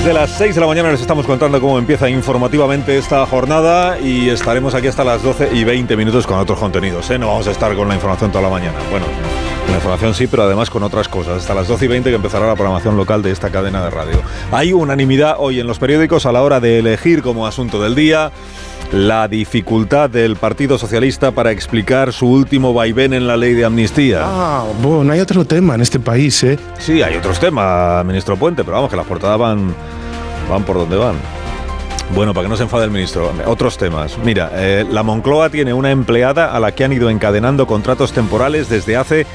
Desde las 6 de la mañana les estamos contando cómo empieza informativamente esta jornada y estaremos aquí hasta las 12 y 20 minutos con otros contenidos. ¿eh? No vamos a estar con la información toda la mañana. Bueno, la información sí, pero además con otras cosas. Hasta las 12 y 20 que empezará la programación local de esta cadena de radio. Hay unanimidad hoy en los periódicos a la hora de elegir como asunto del día la dificultad del Partido Socialista para explicar su último vaivén en la ley de amnistía. Ah, bueno, hay otro tema en este país, ¿eh? Sí, hay otros temas, ministro Puente, pero vamos, que las portadas van, van por donde van. Bueno, para que no se enfade el ministro, otros temas. Mira, eh, la Moncloa tiene una empleada a la que han ido encadenando contratos temporales desde hace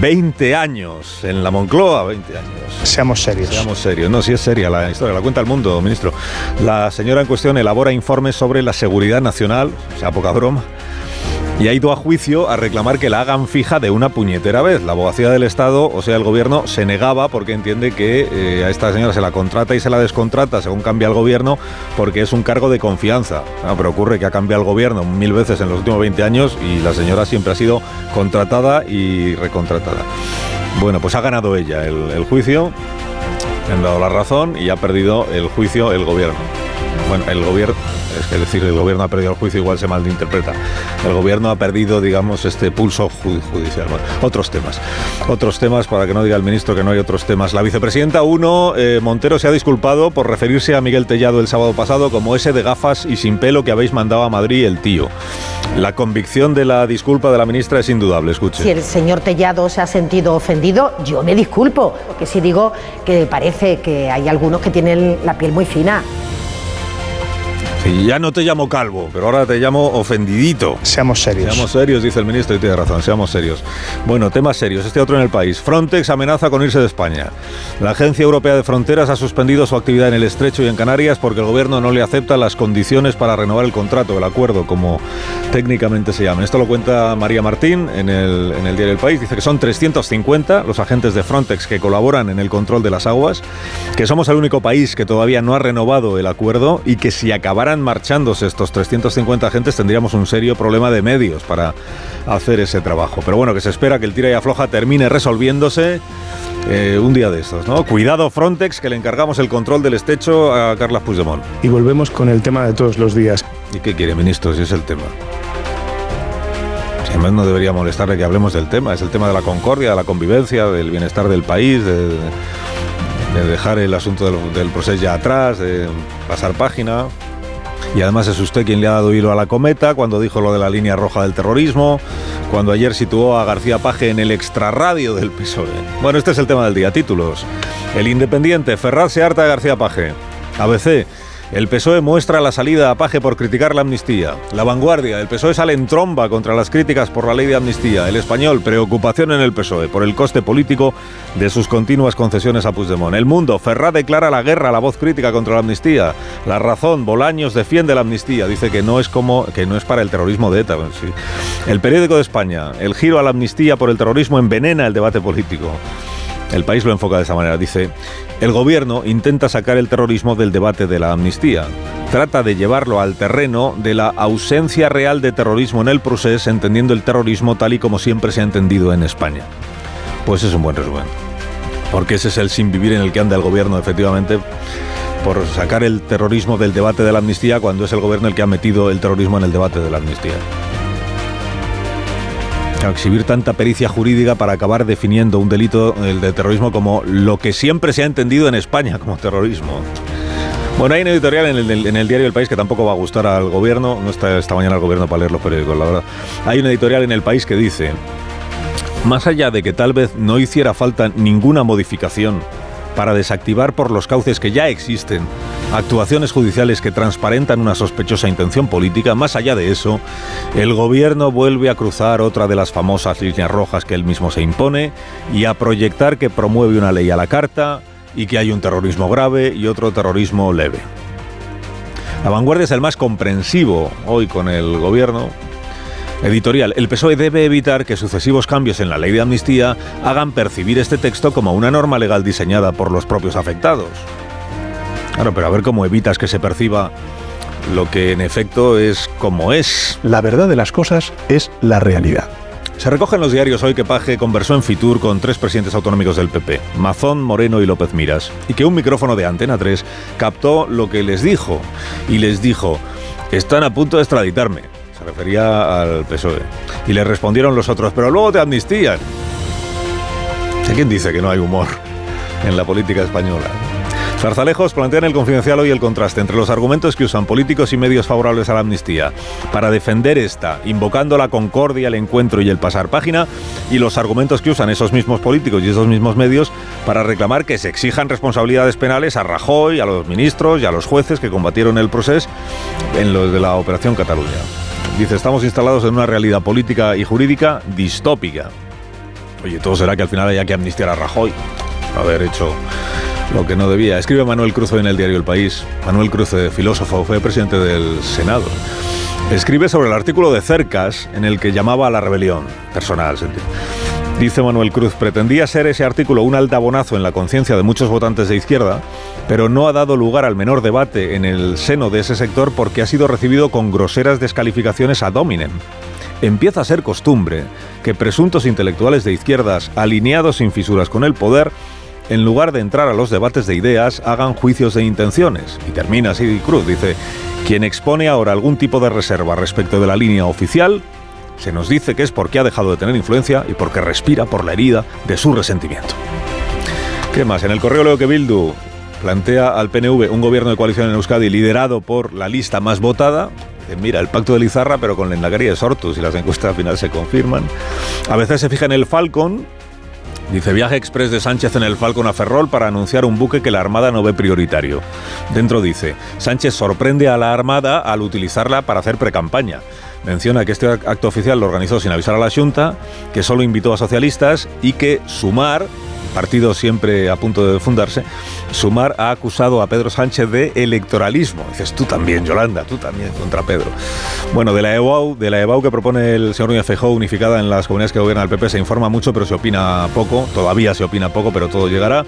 20 años. En la Moncloa, 20 años. Seamos serios. Seamos serios. No, si es seria la historia, la cuenta el mundo, ministro. La señora en cuestión elabora informes sobre la seguridad nacional, o sea, poca broma y ha ido a juicio a reclamar que la hagan fija de una puñetera vez. La abogacía del Estado, o sea, el gobierno, se negaba porque entiende que eh, a esta señora se la contrata y se la descontrata según cambia el gobierno porque es un cargo de confianza. Ah, pero ocurre que ha cambiado el gobierno mil veces en los últimos 20 años y la señora siempre ha sido contratada y recontratada. Bueno, pues ha ganado ella el, el juicio, le han dado la razón y ha perdido el juicio el gobierno. Bueno, el gobierno es decir el gobierno ha perdido el juicio igual se malinterpreta. El gobierno ha perdido, digamos, este pulso judicial. otros temas. Otros temas, para que no diga el ministro que no hay otros temas. La vicepresidenta 1, eh, Montero, se ha disculpado por referirse a Miguel Tellado el sábado pasado como ese de gafas y sin pelo que habéis mandado a Madrid el tío. La convicción de la disculpa de la ministra es indudable, escuche. Si el señor Tellado se ha sentido ofendido, yo me disculpo, porque si digo que parece que hay algunos que tienen la piel muy fina. Sí, ya no te llamo calvo, pero ahora te llamo ofendidito. Seamos serios. Seamos serios, dice el ministro, y tiene razón, seamos serios. Bueno, temas serios. Este otro en el país. Frontex amenaza con irse de España. La Agencia Europea de Fronteras ha suspendido su actividad en el Estrecho y en Canarias porque el gobierno no le acepta las condiciones para renovar el contrato, el acuerdo, como técnicamente se llama. Esto lo cuenta María Martín en el, en el diario El País. Dice que son 350 los agentes de Frontex que colaboran en el control de las aguas, que somos el único país que todavía no ha renovado el acuerdo y que si acabara marchándose estos 350 agentes, tendríamos un serio problema de medios para hacer ese trabajo. Pero bueno, que se espera que el tira y afloja termine resolviéndose eh, un día de estos, ¿no? Cuidado Frontex, que le encargamos el control del estecho a Carlas Puigdemont. Y volvemos con el tema de todos los días. ¿Y qué quiere, ministro, si es el tema? Además no debería molestarle que hablemos del tema, es el tema de la concordia, de la convivencia, del bienestar del país, de, de dejar el asunto del, del proceso ya atrás, de pasar página. Y además es usted quien le ha dado hilo a la cometa cuando dijo lo de la línea roja del terrorismo, cuando ayer situó a García Paje en el extrarradio del PSOE. Bueno, este es el tema del día. Títulos. El Independiente, Ferraz se harta de García Paje. ABC. El PSOE muestra la salida a Paje por criticar la amnistía. La vanguardia, el PSOE sale en tromba contra las críticas por la ley de amnistía. El español, preocupación en el PSOE por el coste político de sus continuas concesiones a Puigdemont. El mundo, Ferrá declara la guerra a la voz crítica contra la amnistía. La razón, Bolaños defiende la amnistía. Dice que no es como que no es para el terrorismo de ETA. El periódico de España, el giro a la amnistía por el terrorismo envenena el debate político. El país lo enfoca de esa manera. Dice, el gobierno intenta sacar el terrorismo del debate de la amnistía. Trata de llevarlo al terreno de la ausencia real de terrorismo en el proceso, entendiendo el terrorismo tal y como siempre se ha entendido en España. Pues es un buen resumen. Porque ese es el sin vivir en el que anda el gobierno, efectivamente, por sacar el terrorismo del debate de la amnistía cuando es el gobierno el que ha metido el terrorismo en el debate de la amnistía exhibir tanta pericia jurídica para acabar definiendo un delito el de terrorismo como lo que siempre se ha entendido en España como terrorismo. Bueno, hay un editorial en el, en el, diario El País que tampoco va a gustar al gobierno, no está esta mañana el gobierno para leer los periódicos, la verdad. Hay un editorial en El País que dice, más allá de que tal vez no hiciera falta ninguna modificación para desactivar por los cauces que ya existen actuaciones judiciales que transparentan una sospechosa intención política, más allá de eso, el gobierno vuelve a cruzar otra de las famosas líneas rojas que él mismo se impone y a proyectar que promueve una ley a la carta y que hay un terrorismo grave y otro terrorismo leve. La vanguardia es el más comprensivo hoy con el gobierno. Editorial, el PSOE debe evitar que sucesivos cambios en la ley de amnistía hagan percibir este texto como una norma legal diseñada por los propios afectados. Claro, pero a ver cómo evitas que se perciba lo que en efecto es como es. La verdad de las cosas es la realidad. Se recoge en los diarios hoy que Paje conversó en Fitur con tres presidentes autonómicos del PP, Mazón, Moreno y López Miras, y que un micrófono de Antena 3 captó lo que les dijo, y les dijo, están a punto de extraditarme, se refería al PSOE, y le respondieron los otros, pero luego te amnistían. ¿Quién dice que no hay humor en la política española? Zarzalejos plantean el confidencial hoy el contraste entre los argumentos que usan políticos y medios favorables a la amnistía para defender esta, invocando la concordia, el encuentro y el pasar página, y los argumentos que usan esos mismos políticos y esos mismos medios para reclamar que se exijan responsabilidades penales a Rajoy, a los ministros y a los jueces que combatieron el proceso en lo de la Operación Cataluña. Dice, estamos instalados en una realidad política y jurídica distópica. Oye, todo será que al final haya que amnistiar a Rajoy, haber hecho lo que no debía. Escribe Manuel Cruz en el diario El País. Manuel Cruz, filósofo, fue presidente del Senado. Escribe sobre el artículo de Cercas en el que llamaba a la rebelión personal. Dice Manuel Cruz, pretendía ser ese artículo un altabonazo en la conciencia de muchos votantes de izquierda, pero no ha dado lugar al menor debate en el seno de ese sector porque ha sido recibido con groseras descalificaciones a dominem. Empieza a ser costumbre que presuntos intelectuales de izquierdas, alineados sin fisuras con el poder, en lugar de entrar a los debates de ideas, hagan juicios de intenciones. Y termina así Cruz, dice, quien expone ahora algún tipo de reserva respecto de la línea oficial, se nos dice que es porque ha dejado de tener influencia y porque respira por la herida de su resentimiento. ¿Qué más? En el correo leo que Bildu plantea al PNV un gobierno de coalición en Euskadi liderado por la lista más votada. Mira, el pacto de Lizarra, pero con la enlacaría de Sortus y las encuestas al final se confirman. A veces se fija en el Falcon, Dice, viaje express de Sánchez en el Falcon a Ferrol para anunciar un buque que la Armada no ve prioritario. Dentro dice, Sánchez sorprende a la Armada al utilizarla para hacer precampaña. Menciona que este acto oficial lo organizó sin avisar a la Junta, que solo invitó a socialistas y que Sumar, partido siempre a punto de fundarse, Sumar ha acusado a Pedro Sánchez de electoralismo. Dices, tú también, Yolanda, tú también contra Pedro. Bueno, de la EBAU, de la EBAU que propone el señor Núñez unificada en las comunidades que gobierna el PP se informa mucho, pero se opina poco. Todavía se opina poco, pero todo llegará.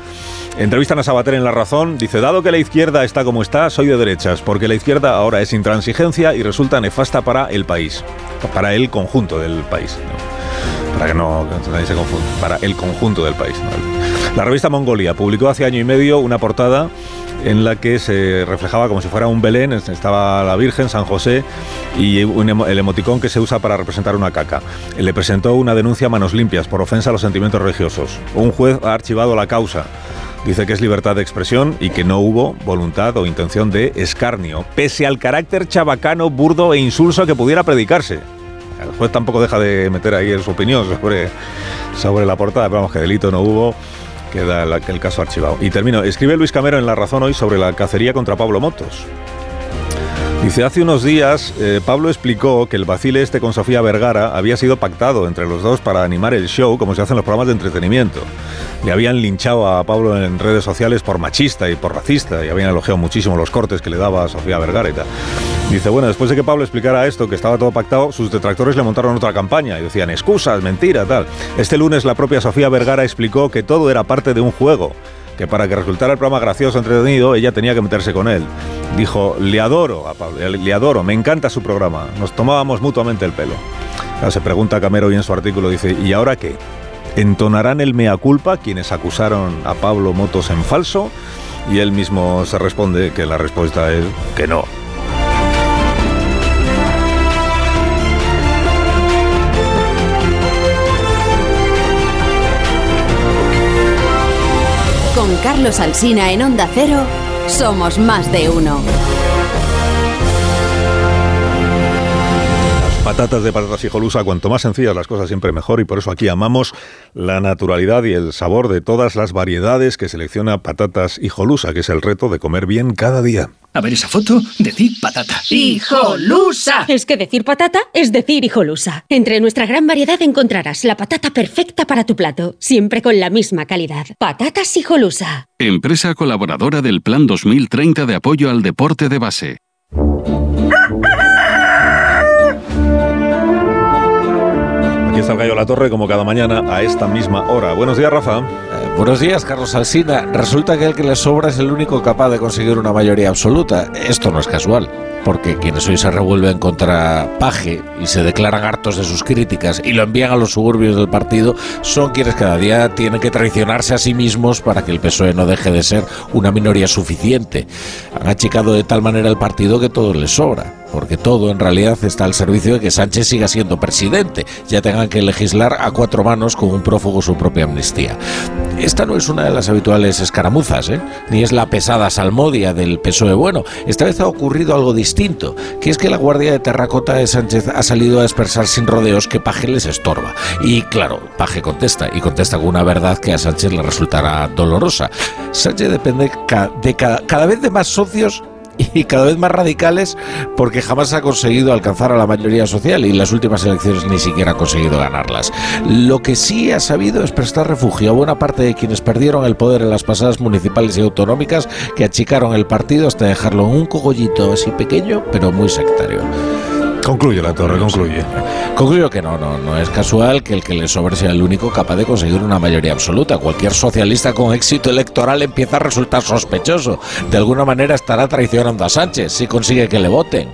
Entrevistan a Sabater en La Razón. Dice, dado que la izquierda está como está, soy de derechas, porque la izquierda ahora es intransigencia y resulta nefasta para el país, para el conjunto del país para que no nadie se confunda, para el conjunto del país. La revista Mongolia publicó hace año y medio una portada en la que se reflejaba como si fuera un Belén, estaba la Virgen, San José y el emoticón que se usa para representar una caca. Le presentó una denuncia a manos limpias por ofensa a los sentimientos religiosos. Un juez ha archivado la causa. Dice que es libertad de expresión y que no hubo voluntad o intención de escarnio, pese al carácter chabacano, burdo e insulso que pudiera predicarse. El juez tampoco deja de meter ahí su opinión sobre, sobre la portada, pero vamos, que delito no hubo, queda el, caso archivado. Y termino, escribe Luis Camero en La Razón hoy sobre la cacería contra Pablo Motos. Dice, hace unos días eh, Pablo explicó que el vacile este con Sofía Vergara había sido pactado entre los dos para animar el show como se hacen los programas de entretenimiento. Le habían linchado a Pablo en redes sociales por machista y por racista y habían elogiado muchísimo los cortes que le daba a Sofía Vergara y tal. Dice, bueno, después de que Pablo explicara esto, que estaba todo pactado, sus detractores le montaron otra campaña y decían, excusas, mentira, tal. Este lunes la propia Sofía Vergara explicó que todo era parte de un juego que para que resultara el programa gracioso, entretenido, ella tenía que meterse con él. Dijo, le adoro a Pablo, le adoro, me encanta su programa. Nos tomábamos mutuamente el pelo. se pregunta Camero y en su artículo dice, ¿y ahora qué? ¿Entonarán el mea culpa quienes acusaron a Pablo Motos en falso? Y él mismo se responde que la respuesta es que no. Carlos Alsina en Onda Cero, somos más de uno. Patatas de patatas hijolusa, cuanto más sencillas las cosas siempre mejor y por eso aquí amamos la naturalidad y el sabor de todas las variedades que selecciona patatas hijolusa, que es el reto de comer bien cada día. A ver esa foto, decir patata. ¡Hijolusa! Es que decir patata es decir hijolusa. Entre nuestra gran variedad encontrarás la patata perfecta para tu plato, siempre con la misma calidad. Patatas hijolusa. Empresa colaboradora del Plan 2030 de apoyo al deporte de base. Aquí está el Gallo La Torre como cada mañana a esta misma hora. Buenos días, Rafa. Eh, buenos días, Carlos Alsina. Resulta que el que le sobra es el único capaz de conseguir una mayoría absoluta. Esto no es casual porque quienes hoy se revuelven contra Paje y se declaran hartos de sus críticas y lo envían a los suburbios del partido son quienes cada día tienen que traicionarse a sí mismos para que el PSOE no deje de ser una minoría suficiente. Han achicado de tal manera el partido que todo les sobra porque todo en realidad está al servicio de que Sánchez siga siendo presidente, ya tengan que legislar a cuatro manos con un prófugo su propia amnistía. Esta no es una de las habituales escaramuzas, ¿eh? ni es la pesada salmodia del PSOE bueno. Esta vez ha ocurrido algo distinto, que es que la Guardia de Terracota de Sánchez ha salido a expresar sin rodeos que Paje les estorba. Y claro, Paje contesta, y contesta con una verdad que a Sánchez le resultará dolorosa. Sánchez depende de cada vez de más socios y cada vez más radicales porque jamás ha conseguido alcanzar a la mayoría social y las últimas elecciones ni siquiera ha conseguido ganarlas. Lo que sí ha sabido es prestar refugio a buena parte de quienes perdieron el poder en las pasadas municipales y autonómicas que achicaron el partido hasta dejarlo en un cogollito así pequeño pero muy sectario. Concluye la torre, concluye. Concluyo que no, no, no es casual que el que le sobre sea el único capaz de conseguir una mayoría absoluta. Cualquier socialista con éxito electoral empieza a resultar sospechoso. De alguna manera estará traicionando a Sánchez si consigue que le voten.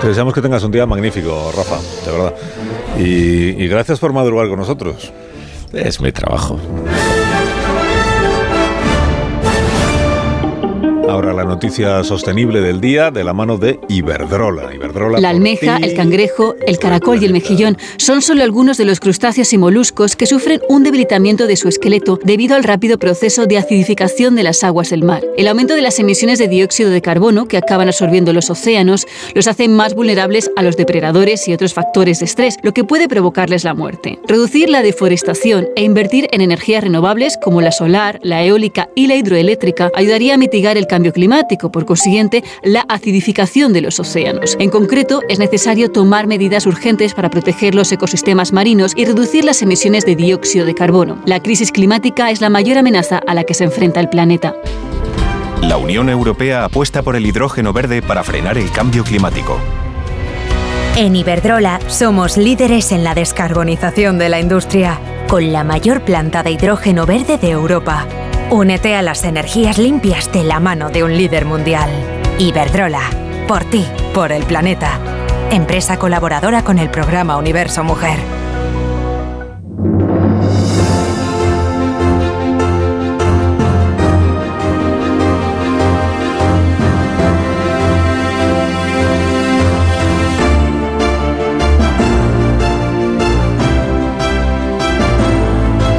Te deseamos que tengas un día magnífico, Rafa, de verdad. Y, y gracias por madrugar con nosotros. Es mi trabajo. Ahora la noticia sostenible del día de la mano de Iberdrola. Iberdrola la almeja, el cangrejo, el caracol y el mejillón son solo algunos de los crustáceos y moluscos que sufren un debilitamiento de su esqueleto debido al rápido proceso de acidificación de las aguas del mar. El aumento de las emisiones de dióxido de carbono que acaban absorbiendo los océanos los hace más vulnerables a los depredadores y otros factores de estrés, lo que puede provocarles la muerte. Reducir la deforestación e invertir en energías renovables como la solar, la eólica y la hidroeléctrica ayudaría a mitigar el cambio climático, por consiguiente, la acidificación de los océanos. En concreto, es necesario tomar medidas urgentes para proteger los ecosistemas marinos y reducir las emisiones de dióxido de carbono. La crisis climática es la mayor amenaza a la que se enfrenta el planeta. La Unión Europea apuesta por el hidrógeno verde para frenar el cambio climático. En Iberdrola somos líderes en la descarbonización de la industria, con la mayor planta de hidrógeno verde de Europa Únete a las energías limpias de la mano de un líder mundial. Iberdrola. Por ti, por el planeta. Empresa colaboradora con el programa Universo Mujer.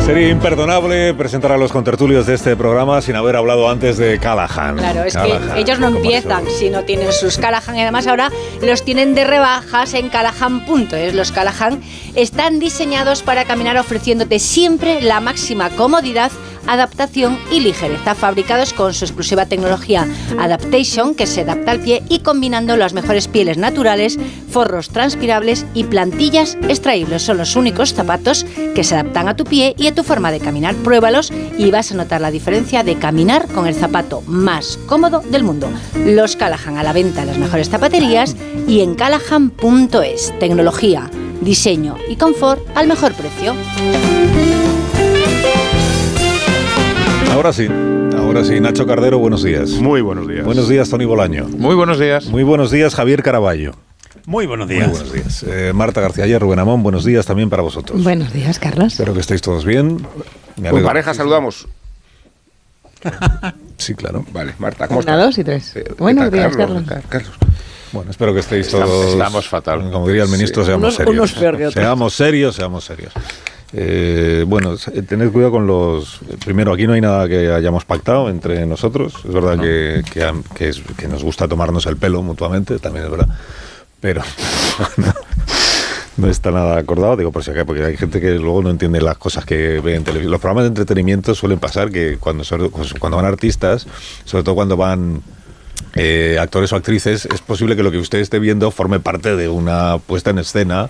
Sería imperdonable presentar a los contertulios de este programa sin haber hablado antes de Callahan. Claro, es que ellos no empiezan si no tienen sus Callahan y además ahora los tienen de rebajas en Callahan.es. Los Callahan están diseñados para caminar ofreciéndote siempre la máxima comodidad adaptación y ligereza, fabricados con su exclusiva tecnología Adaptation, que se adapta al pie y combinando las mejores pieles naturales, forros transpirables y plantillas extraíbles. Son los únicos zapatos que se adaptan a tu pie y a tu forma de caminar. Pruébalos y vas a notar la diferencia de caminar con el zapato más cómodo del mundo. Los Callahan a la venta en las mejores zapaterías y en callahan.es. Tecnología, diseño y confort al mejor precio. Ahora sí, ahora sí. Nacho Cardero, buenos días. Muy buenos días. Buenos días, Tony Bolaño. Muy buenos días. Muy buenos días, Javier Caraballo. Muy buenos días. Muy buenos días. Eh, Marta García Ayer, Rubén Amón, buenos días también para vosotros. Buenos días, Carlos. Espero que estéis todos bien. Por pareja saludamos. sí, claro. Vale, Marta, ¿cómo estás? Una, dos y tres. buenos días, Carlos. Carlos. Bueno, espero que estéis todos. Estamos fatal. Como diría el ministro, seamos unos, serios. Unos peor que otros. Seamos serios, seamos serios. Eh, bueno, tened cuidado con los. Primero, aquí no hay nada que hayamos pactado entre nosotros. Es verdad que, que, que, es, que, nos gusta tomarnos el pelo mutuamente, también es verdad. pero no, no está nada acordado, digo por si acaso, porque hay gente que luego no entiende las cosas que ve en televisión. Los programas de entretenimiento suelen pasar que cuando, son- cuando van artistas, sobre todo cuando van eh, actores o actrices, es posible que lo que usted esté viendo forme parte de una puesta en escena,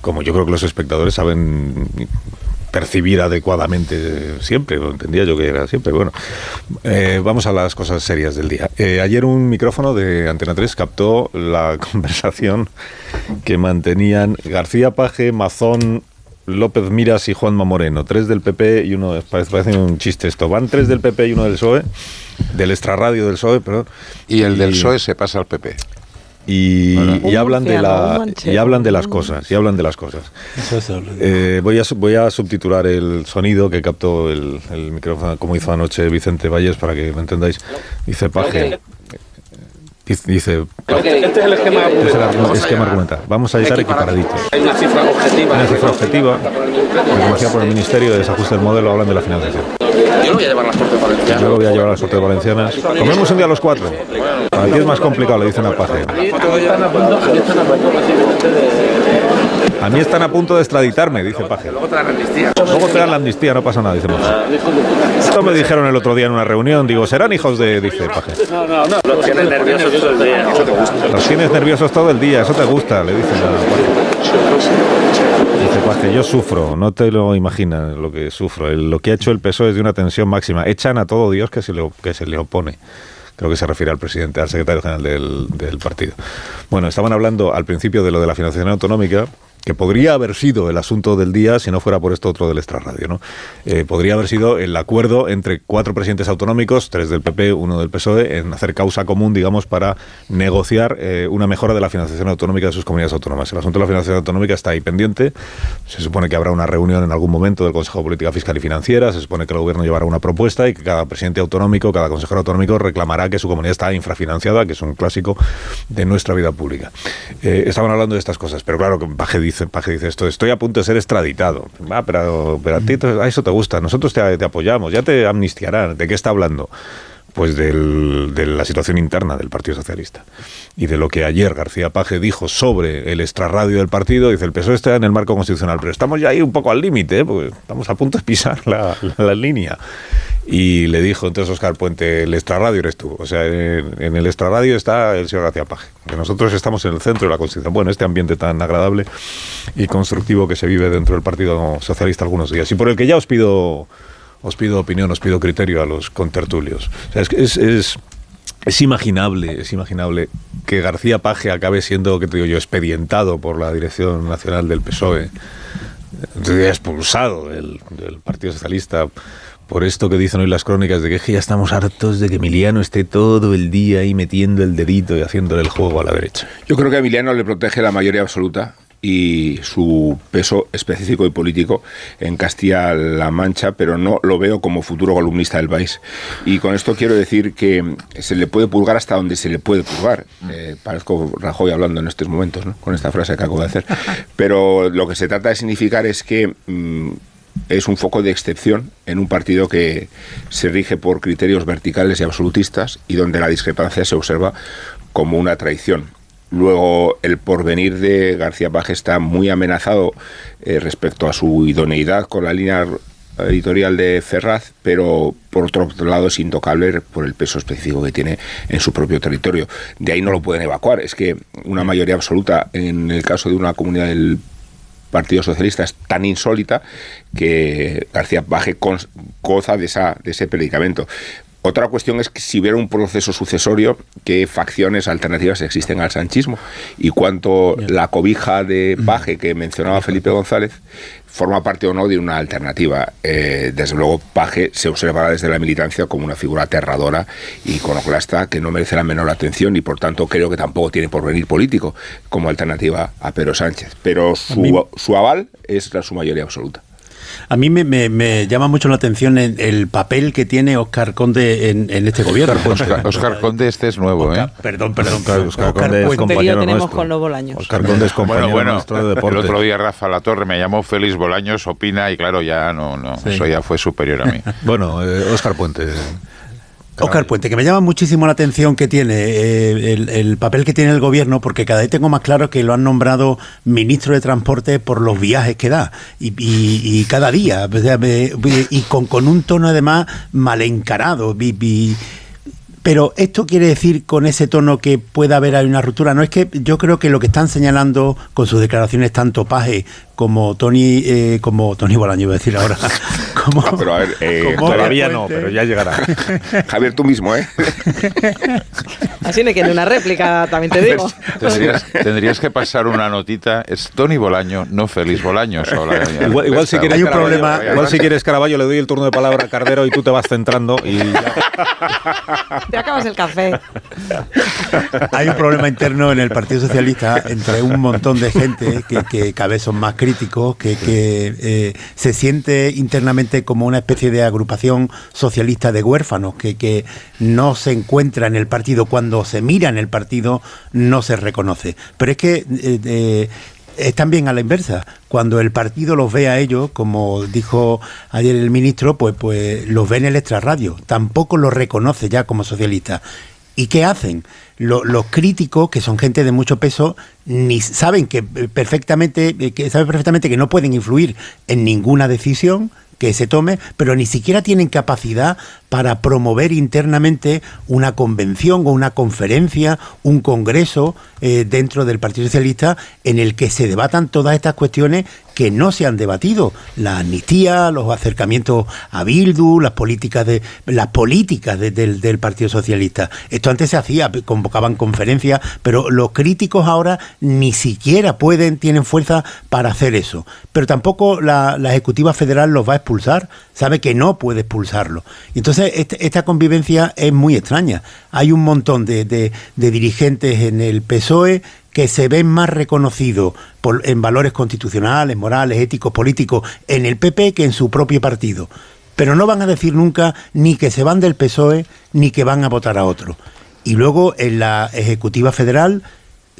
como yo creo que los espectadores saben percibir adecuadamente siempre, lo entendía yo que era siempre. Bueno, eh, vamos a las cosas serias del día. Eh, ayer un micrófono de Antena 3 captó la conversación que mantenían García Paje, Mazón, López Miras y Juanma Moreno, tres del PP y uno, parece, parece un chiste esto, van tres del PP y uno del PSOE, del extrarradio del PSOE, perdón. Y el del PSOE se pasa al PP. Y, y hablan de la y hablan de las cosas y hablan de las cosas. Eh, voy a voy a subtitular el sonido que captó el, el micrófono como hizo anoche Vicente Valles para que me entendáis. Dice Paje dice, Este es el esquema este es el esquema argumental. Vamos a llegar equiparaditos. Hay una cifra objetiva. una cifra objetiva. Reconocida por el Ministerio de desajuste del modelo hablan de la financiación Yo no voy a llevar las Cortes Valencianas. yo lo voy a llevar a las Cortes Valencianas comemos un día a los cuatro ti es más complicado le dicen a Paje a mí están a punto de extraditarme, dice Paje. Luego te la amnistía. Luego te dan la amnistía, no pasa nada, dice Paje. Esto me dijeron el otro día en una reunión, digo, serán hijos de, dice Paje. No, no, no. Los tienes nerviosos todo el día. Eso te gusta. Los tienes nerviosos todo el día, eso te gusta, le dicen a Paje. Dice Paje, yo sufro, no te lo imaginas lo que sufro. Lo que ha hecho el PSOE es de una tensión máxima. Echan a todo Dios que se le, que se le opone. Creo que se refiere al presidente, al secretario general del, del partido. Bueno, estaban hablando al principio de lo de la financiación autonómica, que podría haber sido el asunto del día si no fuera por esto otro del extrarradio. ¿no? Eh, podría haber sido el acuerdo entre cuatro presidentes autonómicos, tres del PP, uno del PSOE, en hacer causa común, digamos, para negociar eh, una mejora de la financiación autonómica de sus comunidades autónomas. El asunto de la financiación autonómica está ahí pendiente. Se supone que habrá una reunión en algún momento del Consejo de Política Fiscal y Financiera. Se supone que el gobierno llevará una propuesta y que cada presidente autonómico, cada consejero autonómico reclamará que su comunidad está infrafinanciada, que es un clásico de nuestra vida pública. Eh, estaban hablando de estas cosas, pero claro que Paje dice, Paje dice esto, estoy a punto de ser extraditado. Va, pero, pero a ti a eso te gusta, nosotros te apoyamos, ya te amnistiarán. ¿De qué está hablando? Pues de la situación interna del Partido Socialista y de lo que ayer García Paje dijo sobre el extrarradio del partido. Dice, el PSOE está en el marco constitucional, pero estamos ya ahí un poco al límite, ¿eh? porque estamos a punto de pisar la, línea. Y le dijo entonces Oscar Puente, el extrarradio eres tú. O sea, en, en el extrarradio está el señor García Paje. Que nosotros estamos en el centro de la Constitución. Bueno, este ambiente tan agradable y constructivo que se vive dentro del Partido Socialista algunos días. Y por el que ya os pido, os pido opinión, os pido criterio a los contertulios. O sea, es, es, es, es imaginable, es imaginable que García Paje acabe siendo, que te digo expedientado por la Dirección Nacional del PSOE, eh, expulsado del, del Partido Socialista por esto que dicen hoy las crónicas de que es que ya estamos hartos de que Emiliano esté todo el día ahí metiendo el dedito y haciéndole el juego a la derecha. Yo creo que a Emiliano le protege la mayoría absoluta y su peso específico y político en Castilla-La Mancha, pero no lo veo como futuro columnista del país. Y con esto quiero decir que se le puede pulgar hasta donde se le puede pulgar. Eh, parezco Rajoy hablando en estos momentos, ¿no? con esta frase que acabo de hacer. Pero lo que se trata de significar es que mm, es un foco de excepción en un partido que se rige por criterios verticales y absolutistas y donde la discrepancia se observa como una traición. Luego, el porvenir de García Paje está muy amenazado eh, respecto a su idoneidad con la línea editorial de Ferraz, pero por otro lado es intocable por el peso específico que tiene en su propio territorio. De ahí no lo pueden evacuar. Es que una mayoría absoluta, en el caso de una comunidad del Partido Socialista es tan insólita que García Paje goza de, esa, de ese predicamento. Otra cuestión es que si hubiera un proceso sucesorio, qué facciones alternativas existen al sanchismo y cuánto la cobija de Paje que mencionaba Felipe González forma parte o no de una alternativa. Eh, desde luego, Paje se observará desde la militancia como una figura aterradora y iconoclasta que no merece la menor atención y por tanto creo que tampoco tiene porvenir político como alternativa a Pedro Sánchez. Pero su, su aval es la su mayoría absoluta. A mí me, me- me llama mucho la atención el, el papel que tiene Oscar Conde en, en este gobierno. Oscar, Oscar Conde, este es nuevo, ¿eh? Perdón, perdón. Oscar, Oscar Oscar Conde es compañero tenemos nuestro. con los Bolaños. Oscar Conde es compañero Bueno, bueno, nuestro de el deporte. otro día Rafa La Torre me llamó Félix Bolaños, opina y claro, ya no, no, Sí. eso ya fue superior a mí. Bueno, eh, Oscar Puente. Oscar Puente, que me llama muchísimo la atención que tiene eh, el, el papel que tiene el gobierno, porque cada vez tengo más claro que lo han nombrado ministro de Transporte por los viajes que da. Y, y- y cada día, y con, con un tono además mal encarado. pero esto quiere decir con ese tono que pueda haber una ruptura. No es que yo creo que lo que están señalando con sus declaraciones tanto Paje como Tony, eh, como Tony Bolaño, iba a decir ahora. Como, Ah, pero a ver, eh, como Todavía no, pero ya llegará. Javier, tú mismo, ¿eh? Así me quiere una réplica, también te digo. Tendrías, tendrías que pasar una notita. Es Tony Bolaño, no Félix Bolaños. ahora. Igual, igual si quieres Hay un Caraballo- problema- igual si quieres Caraballo le doy el turno de palabra a Cardero y tú te vas centrando y Te acabas el café. Hay un problema interno en el Partido Socialista entre un montón de gente que, que cada vez son más críticos, que, que, eh, se siente internamente como una especie de agrupación socialista de huérfanos, que, que no se encuentra en el partido. Cuando se mira en el partido no se reconoce. Pero es que... eh, eh, es también a la inversa. Cuando el partido los ve a ellos, como dijo ayer el ministro, pues, pues los ve en el extrarradio. Tampoco los reconoce ya como socialistas. ¿Y qué hacen? Lo- los críticos, que son gente de mucho peso, ni saben que eh, perfectamente, eh, que saben perfectamente que no pueden influir en ninguna decisión que se tome, pero ni siquiera tienen capacidad para promover internamente una convención o una conferencia, un congreso eh, dentro del Partido Socialista en el que se debatan todas estas cuestiones que no se han debatido. La amnistía, los acercamientos a Bildu, las políticas de las políticas de- del, Partido Socialista. Esto antes se hacía, convocaban conferencias, pero los críticos ahora ni siquiera pueden, tienen fuerza para hacer eso. Pero tampoco la, la Ejecutiva Federal los va a expulsar, sabe que no puede expulsarlo. Y este- esta convivencia es muy extraña. Hay un montón de, de- de dirigentes en el PSOE que se ven más reconocidos por- en valores constitucionales, morales, éticos, políticos en el PP que en su propio partido. Pero no van a decir nunca ni que se van del PSOE ni que van a votar a otro. Y luego en la Ejecutiva Federal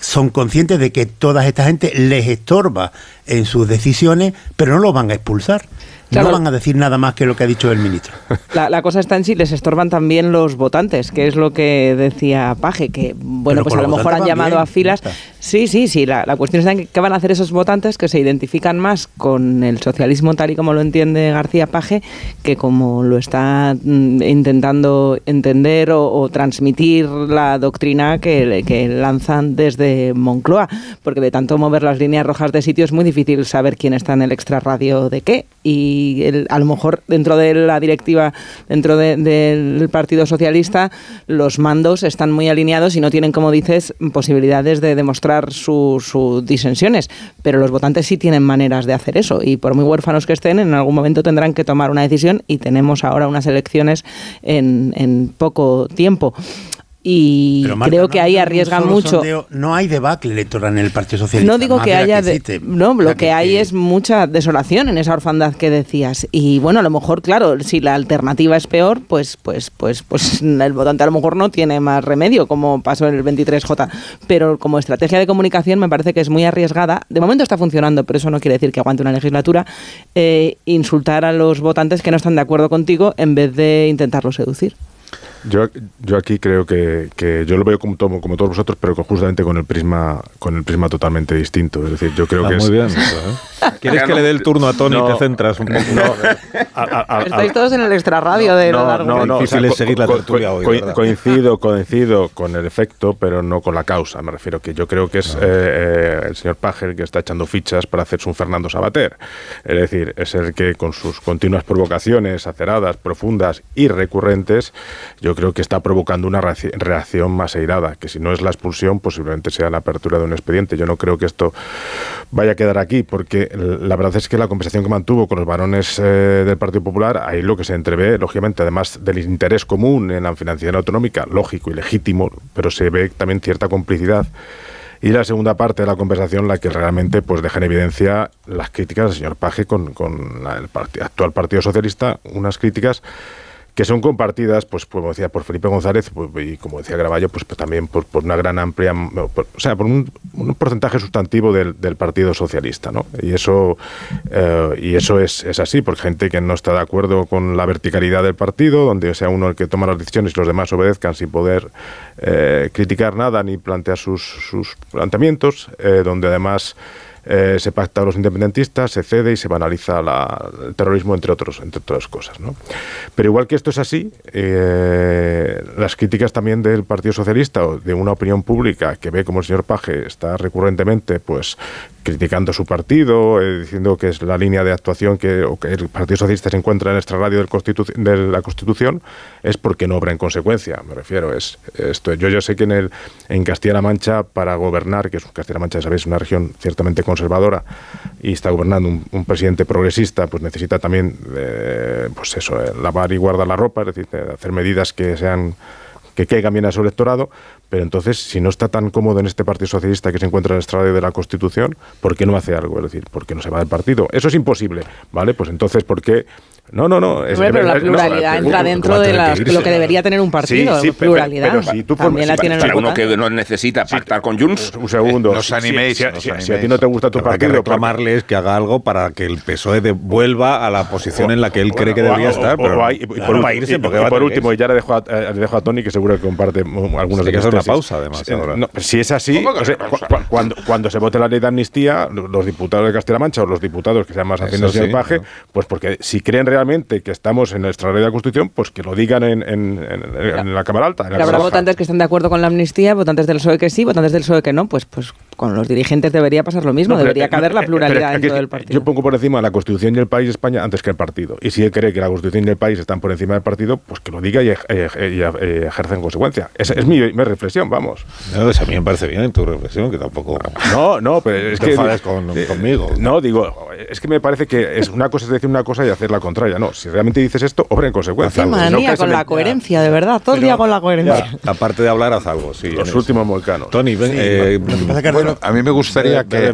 son conscientes de que toda esta gente les estorba en sus decisiones, pero no los van a expulsar. Claro. No van a decir nada más que lo que ha dicho el ministro. La, la cosa está en si les estorban también los votantes, que es lo que decía Paje, que bueno, Pero pues a lo mejor han llamado bien, a filas. Sí, sí, sí. La, la cuestión está en qué van a hacer esos votantes que se identifican más con el socialismo tal y como lo entiende García Paje, que como lo está mm, intentando entender o, o transmitir la doctrina que, que lanzan desde Moncloa, porque de tanto mover las líneas rojas de sitio es muy difícil saber quién está en el extrarradio de qué. Y el- a lo mejor dentro de la directiva, dentro de- del Partido Socialista, los mandos están muy alineados y no tienen, como dices, posibilidades de demostrar su- sus disensiones. Pero los votantes sí tienen maneras de hacer eso. Y por muy huérfanos que estén, en algún momento tendrán que tomar una decisión y tenemos ahora unas elecciones en poco tiempo. Y Marta, creo que ahí arriesgan mucho. sondeo, no hay debacle electoral en el Partido Socialista. No digo que haya. de- existe. no, lo que, hay es mucha desolación en esa orfandad que decías. Y bueno, a lo mejor, claro, si la alternativa es peor, pues, pues, pues, pues el votante a lo mejor no tiene más remedio, como pasó en el 23J. Pero como estrategia de comunicación me parece que es muy arriesgada. De momento está funcionando, pero eso no quiere decir que aguante una legislatura. eh, insultar a los votantes que no están de acuerdo contigo en vez de intentarlos seducir. Yo, yo aquí creo que, que yo lo veo como, todo- como todos vosotros, pero con- justamente con el prisma con el prisma totalmente distinto. Es decir, yo creo Ah, que muy es, bien. ¿eh? ¿Quieres que le dé el turno a Tony y te centras un poco? a- a- a- Estáis todos en el extrarradio de largo. no, no, Difícil o sea, seguir la tertulia co- hoy, co- coincido, coincido con el efecto, pero no con la causa. Me refiero que yo creo que es eh, eh, el señor Pajer que está echando fichas para hacerse un Fernando Sabater. Es decir, es el que con sus continuas provocaciones aceradas, profundas y recurrentes, yo creo que está provocando una reacci- reacción más airada, que si no es la expulsión, posiblemente sea la apertura de un expediente. Yo no creo que esto vaya a quedar aquí, porque la verdad es que la conversación que mantuvo con los varones eh, del Partido Popular, ahí lo que se entrevé, lógicamente, además del interés común en la financiación autonómica, lógico y legítimo, pero se ve también cierta complicidad. Y la segunda parte de la conversación, la que realmente pues deja en evidencia las críticas del señor Paje con, con el actual Partido Socialista, unas críticas que son compartidas, pues como decía, por Felipe González pues, y como decía Graballo, pues, pues también por, por, una gran amplia, por, o sea, por un, un porcentaje sustantivo del, del, Partido Socialista, ¿no? Y eso, eh, y eso es, es, así, porque gente que no está de acuerdo con la verticalidad del partido, donde sea uno el que toma las decisiones y los demás obedezcan sin poder eh, criticar nada ni plantear sus, sus planteamientos, eh, donde además eh, se pacta a los independentistas, se cede y se banaliza el terrorismo, entre, otros, entre otras cosas. ¿no? Pero igual que esto es así, eh, las críticas también del Partido Socialista o de una opinión pública que ve como el señor Paje está recurrentemente pues criticando su partido, eh, diciendo que es la línea de actuación que, o que el Partido Socialista se encuentra en el extrarradio del Constitu de la Constitución, es porque no obra en consecuencia, me refiero. Es, esto, yo ya sé que en, en Castilla-La Mancha, para gobernar, que es Castilla-La Mancha, sabéis, una región ciertamente conservadora, y está gobernando un, un presidente progresista, pues necesita también, eh, pues eso, eh, lavar y guardar la ropa, es decir, hacer medidas que sean que caigan bien a su electorado, pero entonces, si no está tan cómodo en este Partido Socialista que se encuentra en el estrado de la Constitución, ¿por qué no hace algo? Es decir, ¿por qué no se va del partido? Eso es imposible, ¿vale? Pues entonces, ¿por qué no, no, no. Es, pero la pluralidad no, entra dentro de las, lo que debería tener un partido. Sí, sí, pluralidad. Pero, pero si tú también la tienen para uno que no necesita pactar con Junts. Un segundo. Nos animéis. Si, nos si, animéis. si, a ti no te gusta tu pero partido. Hay que reclamarles que haga algo para que el PSOE devuelva a la posición en la que él cree que debería o, estar. O, pero o hay, y por, irse y último, y ya le dejo, a, le dejo a Tony, que seguro que comparte algunos de que los una pausa, además. Ahora. No, si es así, o sea, cu cu cuando, cuando se vote la ley de amnistía, los diputados de Castilla-La Mancha o los diputados que sean más afines al paje, no. pues porque si creen realmente que estamos en nuestra ley de Constitución, pues que lo digan en, en, en, en la Cámara Alta. En la habrá votantes que están de acuerdo con la amnistía, votantes del PSOE que sí, votantes del PSOE que no, pues, pues con los dirigentes debería pasar lo mismo, no, debería pero, caber la pluralidad dentro del partido. Yo pongo por encima la Constitución y el país de España antes que el partido. Y si él cree que la Constitución y el país están por encima del partido, pues que lo diga y, ejerce en consecuencia. Es, es mi, mi, reflexión, vamos. No, pues a mí me parece bien tu reflexión, que tampoco... No, no, pero es te que... Con, eh, conmigo. No, digo, es que me parece que es una cosa es decir una cosa y hacer la contraria. No, si realmente dices esto, obra en consecuencia. Qué manía no con la coherencia, de verdad. Todo el día con la coherencia. Ya, aparte de hablar, haz algo, sí. Los últimos moicanos. Tony, ven, sí, eh, bueno, a mí me gustaría que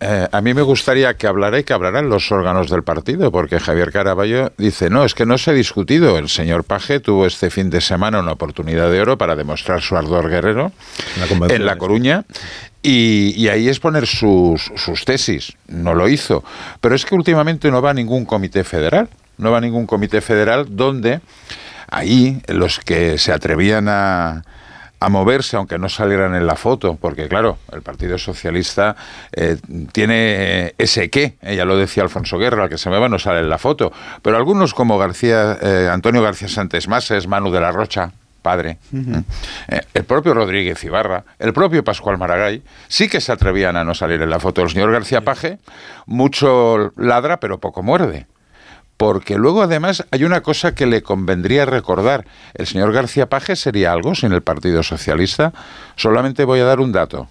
eh, a mí me gustaría que hablara y que hablaran los órganos del partido, porque Javier Caraballo dice, no, es que no se ha discutido. El señor Paje tuvo este fin de semana una oportunidad de oro para demostrar su ardor guerrero la en La Coruña. Y, y, ahí es poner sus, sus tesis. No lo hizo. Pero es que últimamente no va a ningún comité federal. No va a ningún comité federal donde ahí los que se atrevían a, a moverse, aunque no salieran en la foto, porque claro, el Partido Socialista eh, tiene ese qué, eh, ya lo decía Alfonso Guerra, al que se mueva no sale en la foto, pero algunos como García, eh, Antonio García Santos Mases, Manu de la Rocha, padre, uh -huh. el propio Rodríguez Ibarra, el propio Pascual Maragall, sí que se atrevían a no salir en la foto. El señor García Paje, mucho ladra, pero poco muerde porque luego además hay una cosa que le convendría recordar. El señor García Paje sería algo sin el Partido Socialista. Solamente voy a dar un dato.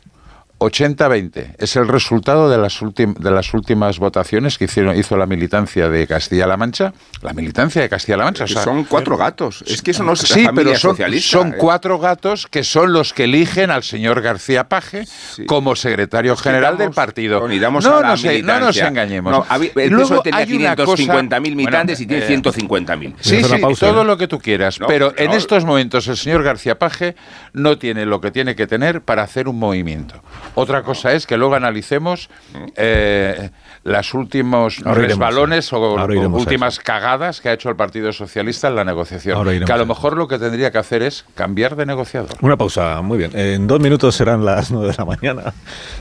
80-20 es el resultado de las, de las últimas votaciones que hicieron, hizo la militancia de Castilla-La Mancha. La militancia de Castilla-La Mancha. O sea, son cuatro gatos. Es que eso no es Sí, pero son, socialista, son ¿eh? cuatro gatos que son los que eligen al señor García Paje sí. como secretario general damos, del partido. no, no, sé, no, nos engañemos. No, el PSOE tenía 550.000 militantes bueno, y tiene eh, 150.000. Sí, sí, pausa, todo ¿eh? lo que tú quieras. pero en estos momentos el señor García Paje no tiene lo que tiene que tener para hacer un movimiento. Otra cosa es que luego analicemos eh, las últimos Ahora resbalones iremos, o, o últimas cagadas que ha hecho el Partido Socialista en la negociación. Que a lo mejor lo que tendría que hacer es cambiar de negociador. Una pausa, muy bien. En dos minutos serán las nueve de la mañana,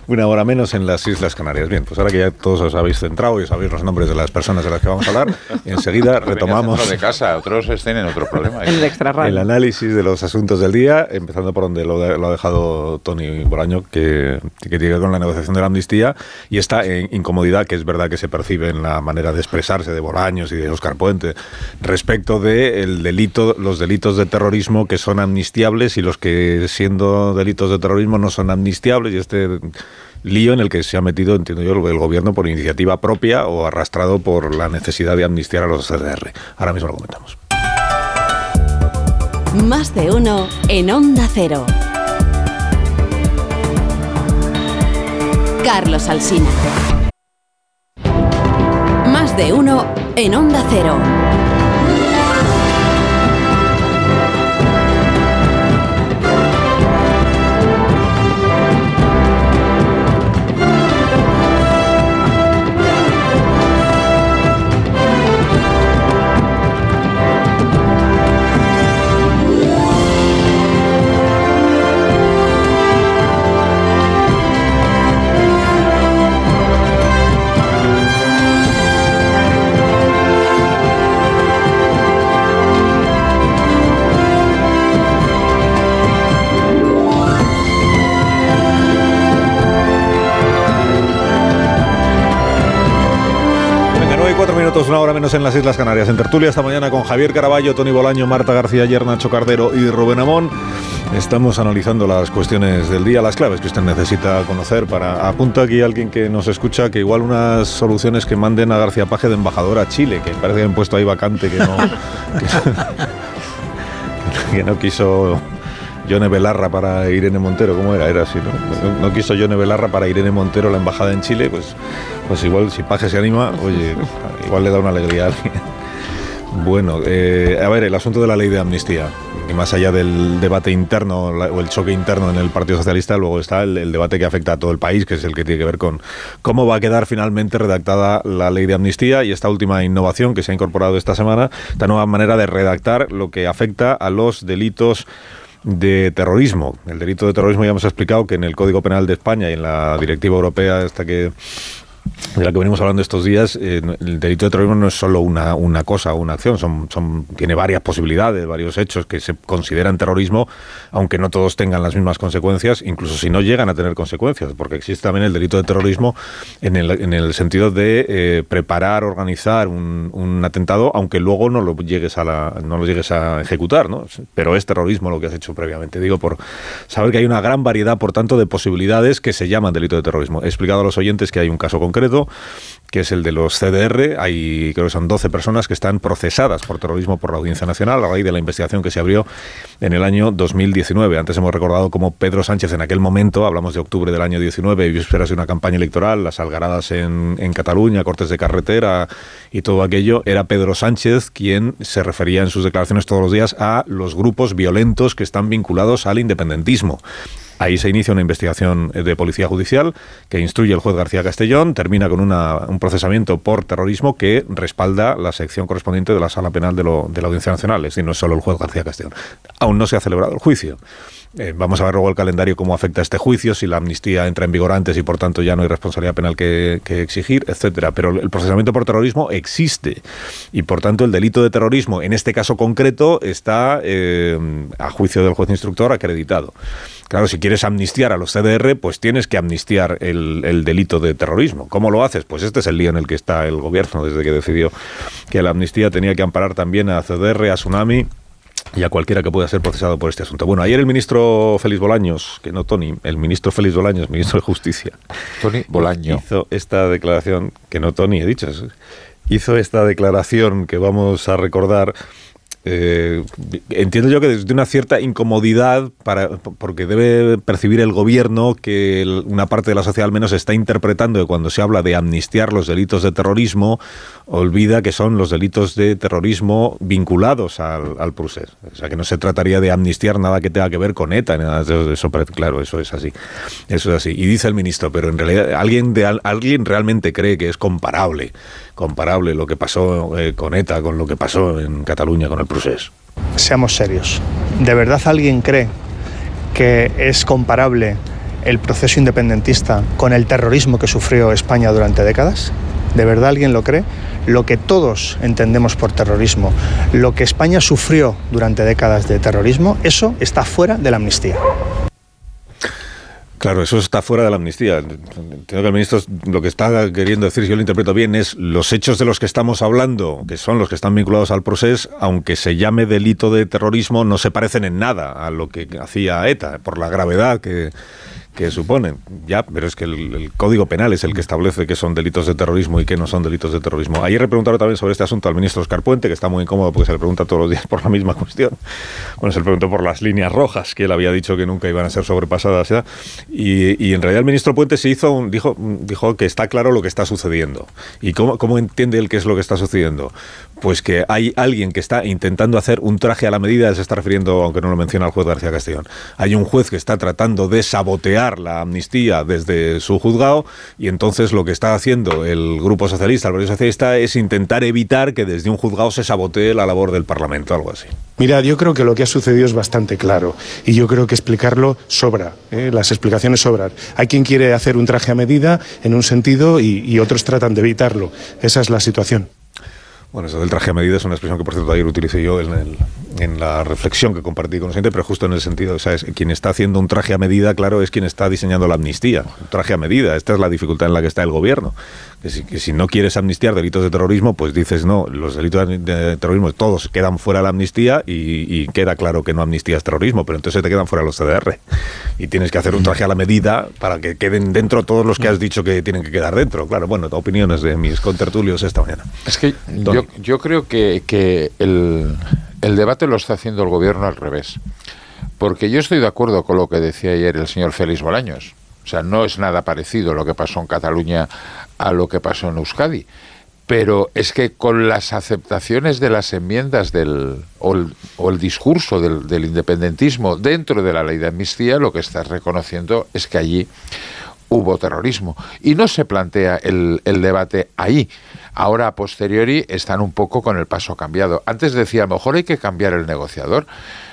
una hora menos en las Islas Canarias. Bien, pues ahora que ya todos os habéis centrado y sabéis los nombres de las personas de las que vamos a hablar, enseguida retomamos de casa, otros estén en otro problema. el, extra el análisis de los asuntos del día, empezando por donde lo, de, lo ha dejado Tony Boraño, que, que tiene con la negociación de la amnistía y esta incomodidad que es verdad que se percibe en la manera de expresarse de Bolaños y de Oscar Puente respecto de el delito, los delitos de terrorismo que son amnistiables y los que siendo delitos de terrorismo no son amnistiables y este lío en el que se ha metido, entiendo yo, el gobierno por iniciativa propia o arrastrado por la necesidad de amnistiar a los CDR. Ahora mismo lo comentamos. Más de uno en Onda Cero. Carlos Alsina. De uno en Onda Cero. Minutos, una hora menos en las Islas Canarias. En tertulia esta mañana con Javier Caraballo, Tony Bolaño, Marta García Ayer, Nacho Cardero y Rubén Amón. Estamos analizando las cuestiones del día, las claves que usted necesita conocer para... Apunta aquí alguien que nos escucha que igual unas soluciones que manden a García Paje de embajador a Chile, que parece que han puesto ahí vacante, que que no quiso Yone Belarra para Irene Montero, ¿cómo era? Era así, ¿no? No, quiso Yone Belarra para Irene Montero la embajada en Chile, pues, pues igual si Paje se anima, oye, igual le da una alegría a alguien. Bueno, eh, a ver, el asunto de la ley de amnistía, y más allá del debate interno la- o el choque interno en el Partido Socialista, luego está el, el debate que afecta a todo el país, que es el que tiene que ver con cómo va a quedar finalmente redactada la ley de amnistía y esta última innovación que se ha incorporado esta semana, esta nueva manera de redactar lo que afecta a los delitos de terrorismo. El delito de terrorismo ya hemos explicado que en el Código Penal de España y en la Directiva Europea esta que de la que venimos hablando estos días, eh, el delito de terrorismo no es solo una, una cosa una acción, son, son, tiene varias posibilidades, varios hechos que se consideran terrorismo, aunque no todos tengan las mismas consecuencias, incluso si no llegan a tener consecuencias, porque existe también el delito de terrorismo en el, en el sentido de eh, preparar, organizar un, un atentado, aunque luego no lo llegues a la, no lo llegues a ejecutar, ¿no? Pero es terrorismo lo que has hecho previamente. Digo, por saber que hay una gran variedad, por tanto, de posibilidades que se llaman delito de terrorismo. He explicado a los oyentes que hay un caso concreto, que es el de los CDR. Hay, creo que son 12 personas que están procesadas por terrorismo por la Audiencia Nacional a raíz de la investigación que se abrió en el año 2019. Antes hemos recordado cómo Pedro Sánchez en aquel momento, hablamos de octubre del año 19, y vísperas de una campaña electoral, las algaradas en, en Cataluña, cortes de carretera y todo aquello, era Pedro Sánchez quien se refería en sus declaraciones todos los días a los grupos violentos que están vinculados al independentismo. Ahí se inicia una investigación eh, de policía judicial que instruye el juez García Castellón, termina con una- un procesamiento por terrorismo que respalda la sección correspondiente de la sala penal de, lo- de la Audiencia Nacional, es decir, no es solo el juez García Castellón. Aún no se ha celebrado el juicio. Eh, vamos a ver luego el calendario cómo afecta este juicio, si la amnistía entra en vigor antes y por tanto ya no hay responsabilidad penal que, exigir, etcétera. Pero el procesamiento por terrorismo existe y por tanto el delito de terrorismo en este caso concreto está eh, a juicio del juez instructor acreditado. Claro, si quieres amnistiar a los CDR, pues tienes que amnistiar el, el delito de terrorismo. ¿Cómo lo haces? Pues este es el lío en el que está el gobierno desde que decidió que la amnistía tenía que amparar también a CDR, a Tsunami y a cualquiera que pueda ser procesado por este asunto. Bueno, ayer el ministro Félix Bolaños, que no Tony, el ministro Félix Bolaños, ministro de Justicia, Tony Bolaño. hizo esta declaración, que no Tony, he dicho, hizo esta declaración que vamos a recordar. Eh, entiendo yo que desde una cierta incomodidad para porque debe percibir el gobierno que una parte de la sociedad al menos está interpretando que cuando se habla de amnistiar los delitos de terrorismo olvida que son los delitos de terrorismo vinculados al, al. O sea, que no se trataría de amnistiar nada que tenga que ver con ETA, nada de eso, pero claro, eso es así. Eso es así. Y dice el ministro, pero en realidad, ¿alguien, ¿alguien realmente cree que es comparable, comparable lo que pasó eh, con ETA con lo que pasó en Cataluña con el procés? Seamos serios. ¿De verdad alguien cree que es comparable el proceso independentista con el terrorismo que sufrió España durante décadas? ¿De verdad alguien lo cree? Lo que todos entendemos por terrorismo, lo que España sufrió durante décadas de terrorismo, eso está fuera de la amnistía. Claro, eso está fuera de la amnistía. Entiendo que el ministro lo que está queriendo decir, si yo lo interpreto bien, es los hechos de los que estamos hablando, que son los que están vinculados al proceso, aunque se llame delito de terrorismo, no se parecen en nada a lo que hacía ETA, por la gravedad que, que suponen. Ya, pero es que el, Código Penal es el que establece que son delitos de terrorismo y que no son delitos de terrorismo. Ayer le preguntaron también sobre este asunto al ministro Oscar Puente, que está muy incómodo porque se le pregunta todos los días por la misma cuestión. Bueno, se le preguntó por las líneas rojas, que él había dicho que nunca iban a ser sobrepasadas. ¿ya? Y, y en realidad el ministro Puente se hizo un- dijo, dijo que está claro lo que está sucediendo. ¿Y cómo, cómo entiende él qué es lo que está sucediendo? Pues que hay alguien que está intentando hacer un traje a la medida, se está refiriendo, aunque no lo menciona el juez García Castellón. Hay un juez que está tratando de sabotear la amnistía desde su juzgado y entonces lo que está haciendo el Grupo Socialista, el Partido Socialista, es intentar evitar que desde un juzgado se sabotee la labor del Parlamento, algo así. Mira, yo creo que lo que ha sucedido es bastante claro y yo creo que explicarlo sobra, ¿eh? las explicaciones sobran. Hay quien quiere hacer un traje a medida en un sentido y otros tratan de evitarlo. Esa es la situación. Bueno, eso del traje a medida es una expresión que, por cierto, ayer utilicé yo en, el- en la reflexión que compartí con la gente, pero justo en el sentido, o sea, es quien está haciendo un traje a medida, claro, es quien está diseñando la amnistía. Un traje a medida, esta es la dificultad en la que está el gobierno. Que si, que si no quieres amnistiar delitos de terrorismo, pues dices no, los delitos de terrorismo todos quedan fuera de la amnistía y, y queda claro que no amnistías terrorismo, pero entonces te quedan fuera los CDR. Y tienes que hacer un traje a la medida para que queden dentro todos los que has dicho que tienen que quedar dentro. Claro, bueno, opiniones de mis contertulios esta mañana. Es que yo, yo creo que, que el, el debate lo está haciendo el gobierno al revés. Porque yo estoy de acuerdo con lo que decía ayer el señor Félix Bolaños. O sea, no es nada parecido lo que pasó en Cataluña a lo que pasó en Euskadi. Pero es que con las aceptaciones de las enmiendas del, o, el, discurso del, del independentismo dentro de la ley de amnistía, lo que estás reconociendo es que allí hubo terrorismo. Y no se plantea el, el, debate ahí. Ahora, a posteriori, están un poco con el paso cambiado. Antes decía, a lo mejor hay que cambiar el negociador,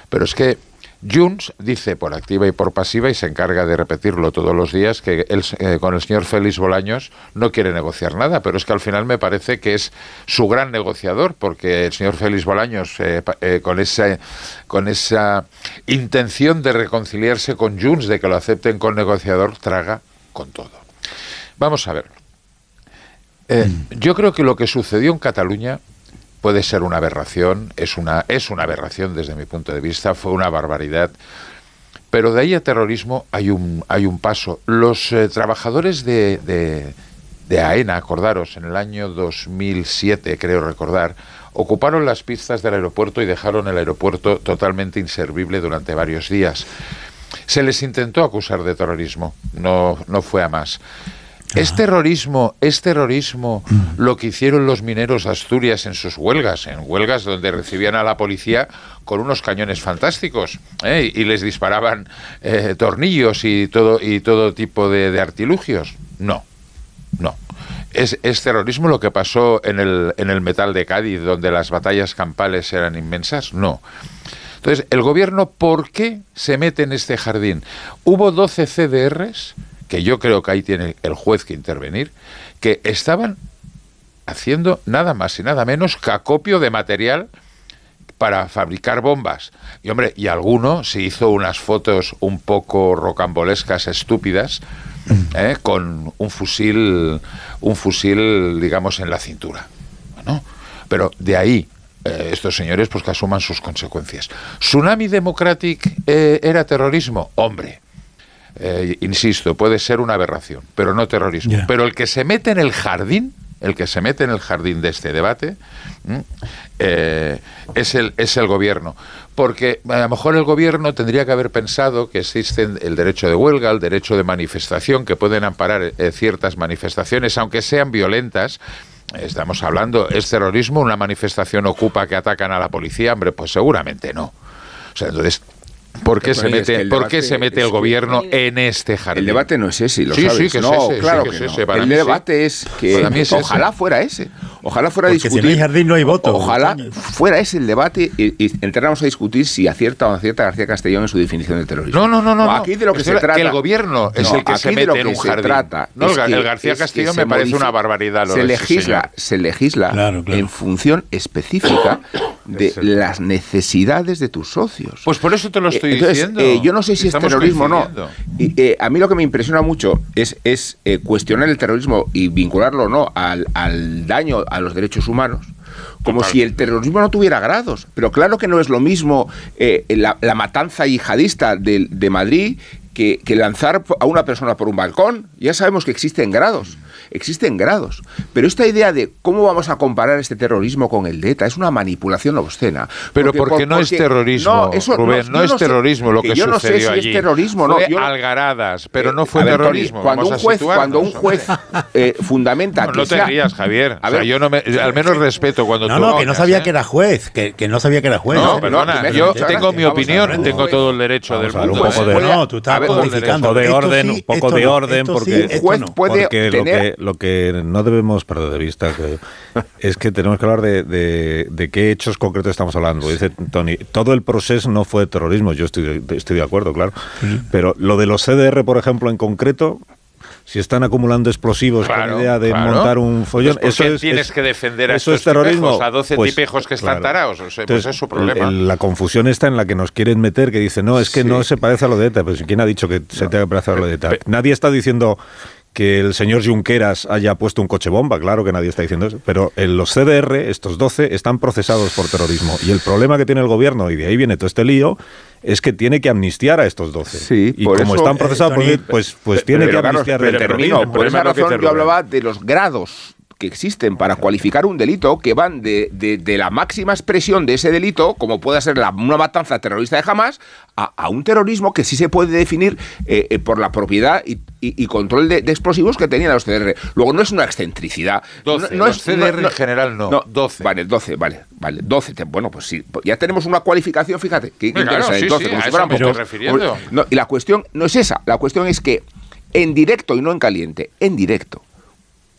pero es que Junts dice por activa y por pasiva, y se encarga de repetirlo todos los días, que él, eh, con el señor Félix Bolaños no quiere negociar nada, pero es que al final me parece que es su gran negociador, porque el señor Félix Bolaños, eh, eh, con, esa, con esa intención de reconciliarse con Junts, de que lo acepten con negociador, traga con todo. Vamos a ver. Eh, yo creo que lo que sucedió en Cataluña puede ser una aberración, es una, es una aberración desde mi punto de vista, fue una barbaridad. Pero de ahí a terrorismo hay un, hay un paso. Los eh, trabajadores de, de, de, AENA, acordaros, en el año 2007, creo recordar, ocuparon las pistas del aeropuerto y dejaron el aeropuerto totalmente inservible durante varios días. Se les intentó acusar de terrorismo, no, no fue a más. ¿Es terrorismo, es terrorismo lo que hicieron los mineros de Asturias en sus huelgas? En huelgas donde recibían a la policía con unos cañones fantásticos ¿eh? y les disparaban eh, tornillos y todo, y todo tipo de, de artilugios. No, no. ¿Es, ¿Es, terrorismo lo que pasó en el, en el metal de Cádiz, donde las batallas campales eran inmensas? No. Entonces, el gobierno, ¿por qué se mete en este jardín? Hubo 12 CDRs que yo creo que ahí tiene el juez que intervenir, que estaban haciendo nada más y nada menos que acopio de material para fabricar bombas. Y hombre, y alguno se hizo unas fotos un poco rocambolescas, estúpidas, ¿eh? con un fusil, un fusil, digamos, en la cintura. Bueno, pero de ahí eh, estos señores pues que asuman sus consecuencias. ¿Tsunami Democratic eh, era terrorismo? Hombre, eh, insisto, puede ser una aberración, pero no terrorismo. Yeah. Pero el que se mete en el jardín, el que se mete en el jardín de este debate, eh, es, el, es el gobierno. Porque a lo mejor el gobierno tendría que haber pensado que existen el derecho de huelga, el derecho de manifestación, que pueden amparar eh, ciertas manifestaciones, aunque sean violentas, Estamos hablando, ¿es terrorismo una manifestación ocupa que atacan a la policía? Hombre, pues seguramente no. O sea, entonces, ¿Por qué, se mete, el, ¿por qué se mete el gobierno en este jardín? El debate no es ese, lo sí, sabes. Sí, que no, es ese, claro sí que, que no. es ese. Para el debate es que es ojalá ese. fuera ese. Ojalá fuera a Porque discutir. si no hay jardín no hay voto. Ojalá fuera ese el debate y, y entráramos a discutir si acierta o no acierta García Castellón en su definición de terrorismo. No, no, no, no. Aquí de lo que se trata que el gobierno es el que se mete lo que en un se jardín. trata no, el, García Castellón me parece una barbaridad. Lo se legisla, se legisla en función específica de las necesidades de tus socios. Pues por eso te lo estoy Entonces, diciendo. eh, yo no sé si es terrorismo o no. Y, eh, a mí lo que me impresiona mucho es, es eh, cuestionar el terrorismo y vincularlo o no al, al daño a los derechos humanos. Como Total. si el terrorismo no tuviera grados. Pero claro que no es lo mismo eh, la, la matanza yihadista de, de Madrid que, que lanzar a una persona por un balcón. Ya sabemos que existen grados. Existen grados. Pero esta idea de cómo vamos a comparar este terrorismo con el de ETA es una manipulación obscena. Pero porque, no es terrorismo, Rubén, no, yo es sé- terrorismo lo que, yo no sé si allí. es terrorismo, fue no. Yo- algaradas, pero Eh, no fue ver, terrorismo. cuando un juez, a situarnos, cuando un juez eh, fundamenta No, que no te sea- rías, Javier. A O sea, ver, yo no me, al menos respeto cuando No, tú no, que no sabía ¿eh? que era juez, que, que no sabía que era juez. No, perdona, yo tengo mi opinión, tengo todo el derecho del a ver, un mundo. poco de-. No, tú estás Poco de orden, sí, un poco de no, orden, porque, sí, juez no. puede porque lo, tener- que, lo que no debemos perder de vista que es que tenemos que hablar de, de- de qué hechos concretos estamos hablando. Dice Tony, todo el proceso no fue terrorismo, yo estoy, estoy de acuerdo, claro. Pero lo de los CDR, por ejemplo, en concreto, si están acumulando explosivos con Claro, la idea de claro. montar un follón, Pues, ¿por eso es, tienes es- que defender a eso estos es terrorismo. tipejos, a 12 Pues, tipejos que están claro. tarados? O sea, pues Entonces, es su problema. el- la confusión está en la que nos quieren meter, que dicen, no, es que Sí. no se parece a lo de ETA. Pues ¿quién ha dicho que se tenga que parecer a lo de ETA? Pe- Nadie está diciendo que el señor Junqueras haya puesto un coche bomba, claro que nadie está diciendo eso, pero en los CDR, estos 12, están procesados por terrorismo. Y el problema que tiene el gobierno, y de ahí viene todo este lío, es que tiene que amnistiar a estos 12. Sí, y por como eso, están eh, procesados, Tony, pues, pues tiene Pero, que amnistiar pero el terrorismo. Por esa razón yo hablaba de los grados que existen para cualificar un delito que van de, de- de la máxima expresión de ese delito, como puede ser la- una matanza terrorista de Hamas, a, a un terrorismo que sí se puede definir eh, eh, por la propiedad y, y- y control de, de explosivos que tenían los CDR. Luego no es una excentricidad. 12, no, los CDR en general no, 12. Vale, 12, vale, vale, 12. te- Bueno, pues sí, ya tenemos una cualificación, fíjate, que claro, interesante, sí, 12, sí, como si fueran refiriendo. No, y la cuestión no es esa, la cuestión es que en directo y no en caliente, en directo,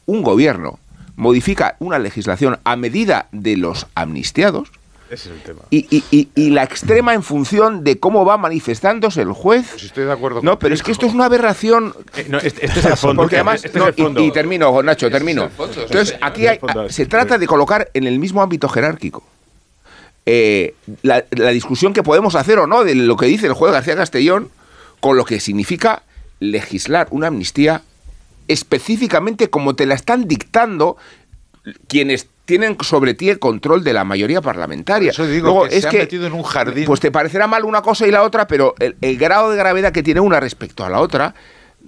un gobierno modifica una legislación a medida de los amnistiados Ese es el tema. y, y- y- y la extrema en función de cómo va manifestándose el juez. estoy de acuerdo No, pero es que esto es una aberración. no, este- este es el fondo. Porque además, Este es no, el y- fondo. y, termino, Nacho, termino. el fondo, Entonces, este- aquí este hay- se trata de colocar en el mismo ámbito jerárquico eh, la, la discusión que podemos hacer o no de lo que dice el juez García Castellón con lo que significa legislar una amnistía específicamente como te la están dictando quienes tienen sobre ti el control de la mayoría parlamentaria. Eso digo, Luego, que se han metido en un jardín. Pues te parecerá mal una cosa y la otra, pero el, el grado de gravedad que tiene una respecto a la otra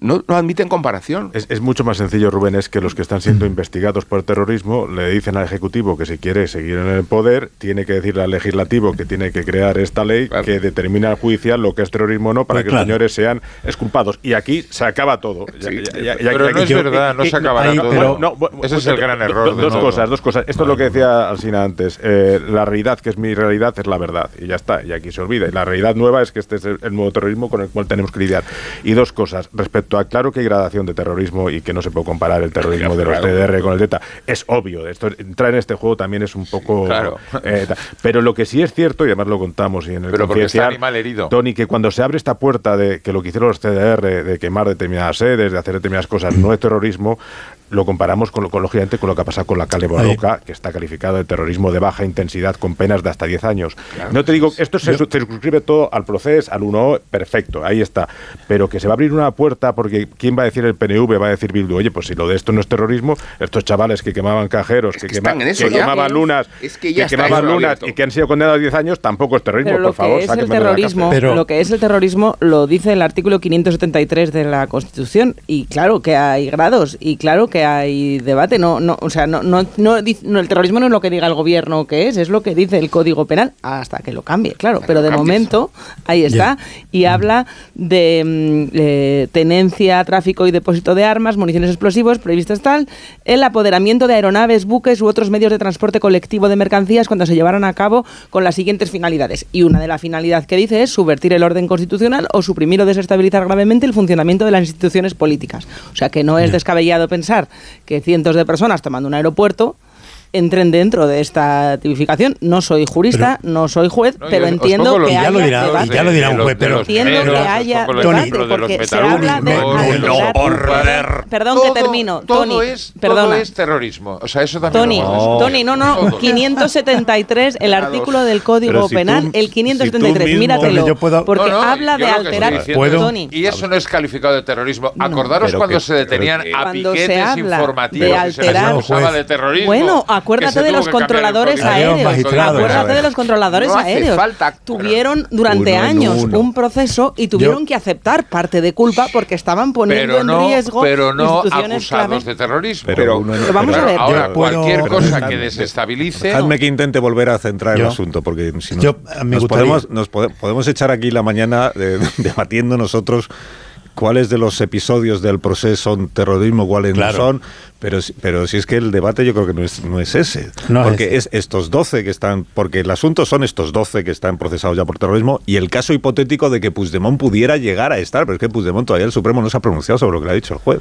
no, no admiten comparación. Es, es mucho más sencillo, Rubén, es que los que están siendo investigados por terrorismo le dicen al Ejecutivo que si quiere seguir en el poder, tiene que decirle al Legislativo que tiene que crear esta ley que determina al judicial lo que es terrorismo o no para Pues que claro. los señores sean exculpados. Y aquí se acaba todo. Ya- ya- ya- ya- Pero ya- no es yo- verdad, no se acabará todo. pero- no, bu- Ese es el gran do- error. de Dos todo. cosas, dos cosas. Esto es lo que decía Alsina antes. Eh, la realidad, que es mi realidad, es la verdad. Y ya está. Y aquí se olvida. Y la realidad nueva es que este es el, el nuevo terrorismo con el cual tenemos que lidiar. Y dos cosas. Respecto claro que hay gradación de terrorismo y que no se puede comparar el terrorismo de los. TDR con el DETA. Es obvio. Esto, entrar en este juego también es un poco... Claro. eh, pero lo que sí es cierto, y además lo contamos y en el Pero porque está Confidencial, animal herido. Tony, que cuando se abre esta puerta de que lo que hicieron los CDR, de quemar determinadas sedes, de hacer determinadas cosas, no es terrorismo, lo comparamos con lo, con, lógicamente con lo que ha pasado con la Cale Borroca, que está calificado de terrorismo de baja intensidad con penas de hasta 10 años. no te digo, esto se circunscribe todo al proceso, al 1 perfecto, ahí está. Pero que se va a abrir una puerta porque ¿quién va a decir el PNV? Va a decir Bildu, oye, pues si lo de esto no es terrorismo, estos chavales que quemaban cajeros, que, quema- ya. quemaban lunas, Es que ya quemaban lunas y que han sido condenados a 10 años, tampoco es terrorismo, Pero por lo favor, que es el sáquenme de la terrorismo, lo que es el terrorismo lo dice el artículo 573 de la Constitución y claro que hay grados y claro que hay debate, no no, o sea, no no, no, el terrorismo no es lo que diga el gobierno que es, es lo que dice el Código Penal hasta que lo cambie, claro, pero de momento ahí está y habla de mm, eh, tenencia, tráfico y depósito de armas, municiones explosivos previstas tal, el apoderamiento de aeronaves, buques u otros medios de transporte colectivo de mercancías cuando se llevaran a cabo con las siguientes finalidades. Y una de las finalidades que dice es subvertir el orden constitucional o suprimir o desestabilizar gravemente el funcionamiento de las instituciones políticas. O sea que no es descabellado pensar que cientos de personas tomando un aeropuerto entren dentro de esta tipificación. No soy jurista, no soy juez, No, pero yo entiendo los que ya haya lo dirá, debate. ya lo dirá un juez, pero- Entiendo que haya debate ejemplo de los porque se habla de Perdón Todo- que termino, todo Tony. es, perdona. Todo es terrorismo. O sea, eso también Tony, lo puedes- Tony, no, no, Todo. 573, el artículo del Código si tú- Penal, el 573, si tú míratelo, puedo- porque No, no, habla de alterar, Tony, Y eso no es calificado de terrorismo. Acordaros cuando se detenían a piquetes informativos y se les acusaba de terrorismo. Bueno, acuérdate de los controladores aéreos. Acuérdate de los controladores No aéreos. Tuvieron durante Uno años uno. un proceso y tuvieron Yo- que aceptar parte de culpa porque estaban poniendo Pero en no, riesgo pero no instituciones acusados clave. de terrorismo. Pero uno en- Pero vamos a ver. Ahora, Yo cualquier pero cosa que desestabilice. Dejadme que intente volver a centrar el asunto, porque si no, nos, podemos, echar aquí la mañana debatiendo nosotros cuáles de los episodios del proceso son terrorismo, cuáles Claro. no son, pero, si- pero si es que el debate yo creo que no es, no es ese, No porque es, estos 12 que están, porque el asunto son estos 12 que están procesados ya por terrorismo y el caso hipotético de que Puigdemont pudiera llegar a estar, pero es que Puigdemont todavía el Supremo no se ha pronunciado sobre lo que le ha dicho el juez.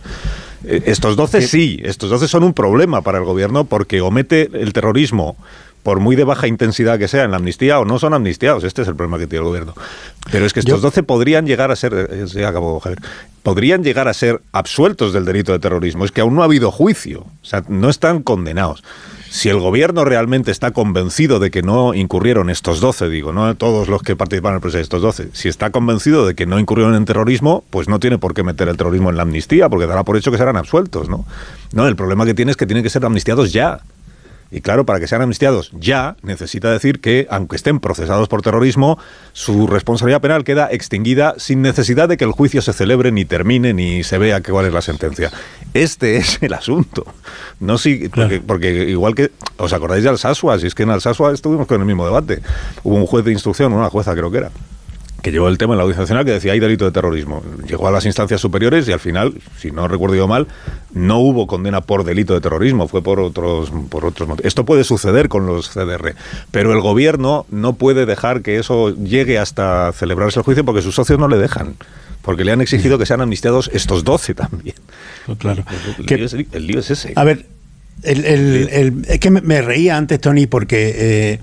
Eh, estos 12 sí, estos 12 son un problema para el gobierno porque o mete el terrorismo por muy de baja intensidad que sea en la amnistía o no son amnistiados. Este es el problema que tiene el gobierno. Pero es que estos Yo- 12 12 podrían llegar a ser, eh, ya acabó, Javier, podrían llegar a ser absueltos del delito de terrorismo. Es que aún no ha habido juicio, o sea, no están condenados. Si el gobierno realmente está convencido de que no incurrieron estos 12, digo, no todos los que participaron en el proceso, estos 12, si está convencido de que no incurrieron en terrorismo, pues no tiene por qué meter el terrorismo en la amnistía, porque dará por hecho que serán absueltos, ¿no? No, el problema que tiene es que tienen que ser amnistiados ya. Y claro, para que sean amnistiados ya, necesita decir que, aunque estén procesados por terrorismo, su responsabilidad penal queda extinguida sin necesidad de que el juicio se celebre, ni termine, ni se vea cuál es la sentencia. Este es el asunto. No si, porque, porque igual que. ¿Os acordáis de Alsasua? Si es que en Alsasua estuvimos con el mismo debate. Hubo un juez de instrucción, una jueza creo que era que llevó el tema en la Audiencia Nacional que decía hay delito de terrorismo. Llegó a las instancias superiores y al final, si no recuerdo yo mal, no hubo condena por delito de terrorismo, fue por otros por otros motivos. Esto puede suceder con los CDR, pero el gobierno no puede dejar que eso llegue hasta celebrarse el juicio porque sus socios no le dejan. Porque le han exigido que sean amnistiados estos 12 también. Claro. El, lío es, el lío es ese. A ver, el, el, el, es que me, reía antes, Tony, porque eh,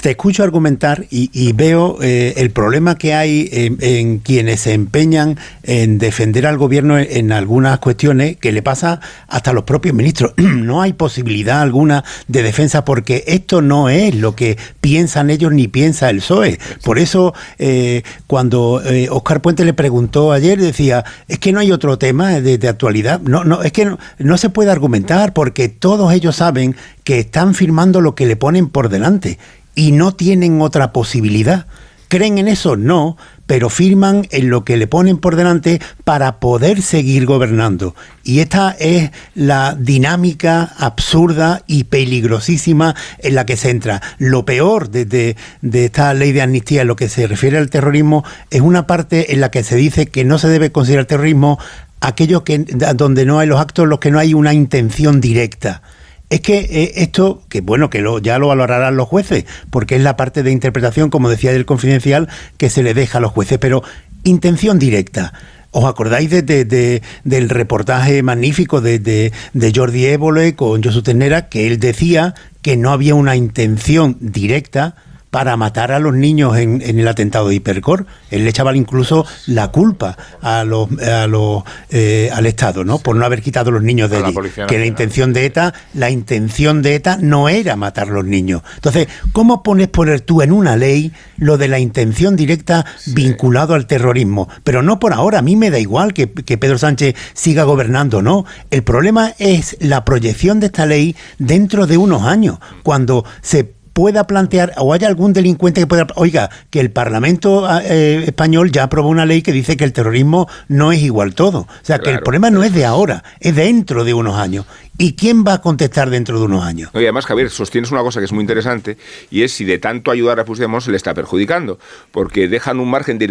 te escucho argumentar y, y veo eh, el problema que hay en, en, quienes se empeñan en defender al gobierno en, en, algunas cuestiones que le pasa hasta a los propios ministros. no hay posibilidad alguna de defensa porque esto no es lo que piensan ellos ni piensa el PSOE. Por eso, eh, cuando Oscar Puente le preguntó ayer, decía, es que no hay otro tema de, de actualidad. No, no, es que no, no se puede argumentar porque todos ellos saben que están firmando lo que le ponen por delante y no tienen otra posibilidad. ¿Creen en eso? No, pero firman en lo que le ponen por delante para poder seguir gobernando. Y esta es la dinámica absurda y peligrosísima en la que se entra. Lo peor de, de, esta ley de amnistía en lo que se refiere al terrorismo es una parte en la que se dice que no se debe considerar terrorismo aquello que donde no hay los actos, los que no hay una intención directa. Es que eh, esto, que bueno, que lo, ya lo valorarán los jueces, porque es la parte de interpretación, como decía del confidencial, que se le deja a los jueces, pero intención directa. ¿Os acordáis de, del reportaje magnífico de, Jordi Évole con Josu Ternera, que él decía que no había una intención directa para matar a los niños en, en, el atentado de Hipercor. Él le echaba incluso la culpa a los, a los, eh, al Estado, ¿no? Por no haber quitado los niños de allí. Que la intención de ETA, la intención de ETA no era matar a los niños. Entonces, ¿cómo pones poner tú en una ley lo de la intención directa sí. vinculado al terrorismo? Pero no por ahora. A mí me da igual que, que Pedro Sánchez siga gobernando, ¿no? El problema es la proyección de esta ley dentro de unos años, cuando se pueda plantear o haya algún delincuente que pueda oiga que el Parlamento eh, español ya aprobó una ley que dice que el terrorismo no es igual todo o sea claro. que el problema no es de ahora es dentro de unos años ¿Y quién va a contestar dentro de unos años? Además, Javier, sostienes una cosa que es muy interesante y es si de tanto ayudar a Puigdemont se le está perjudicando, porque dejan un margen de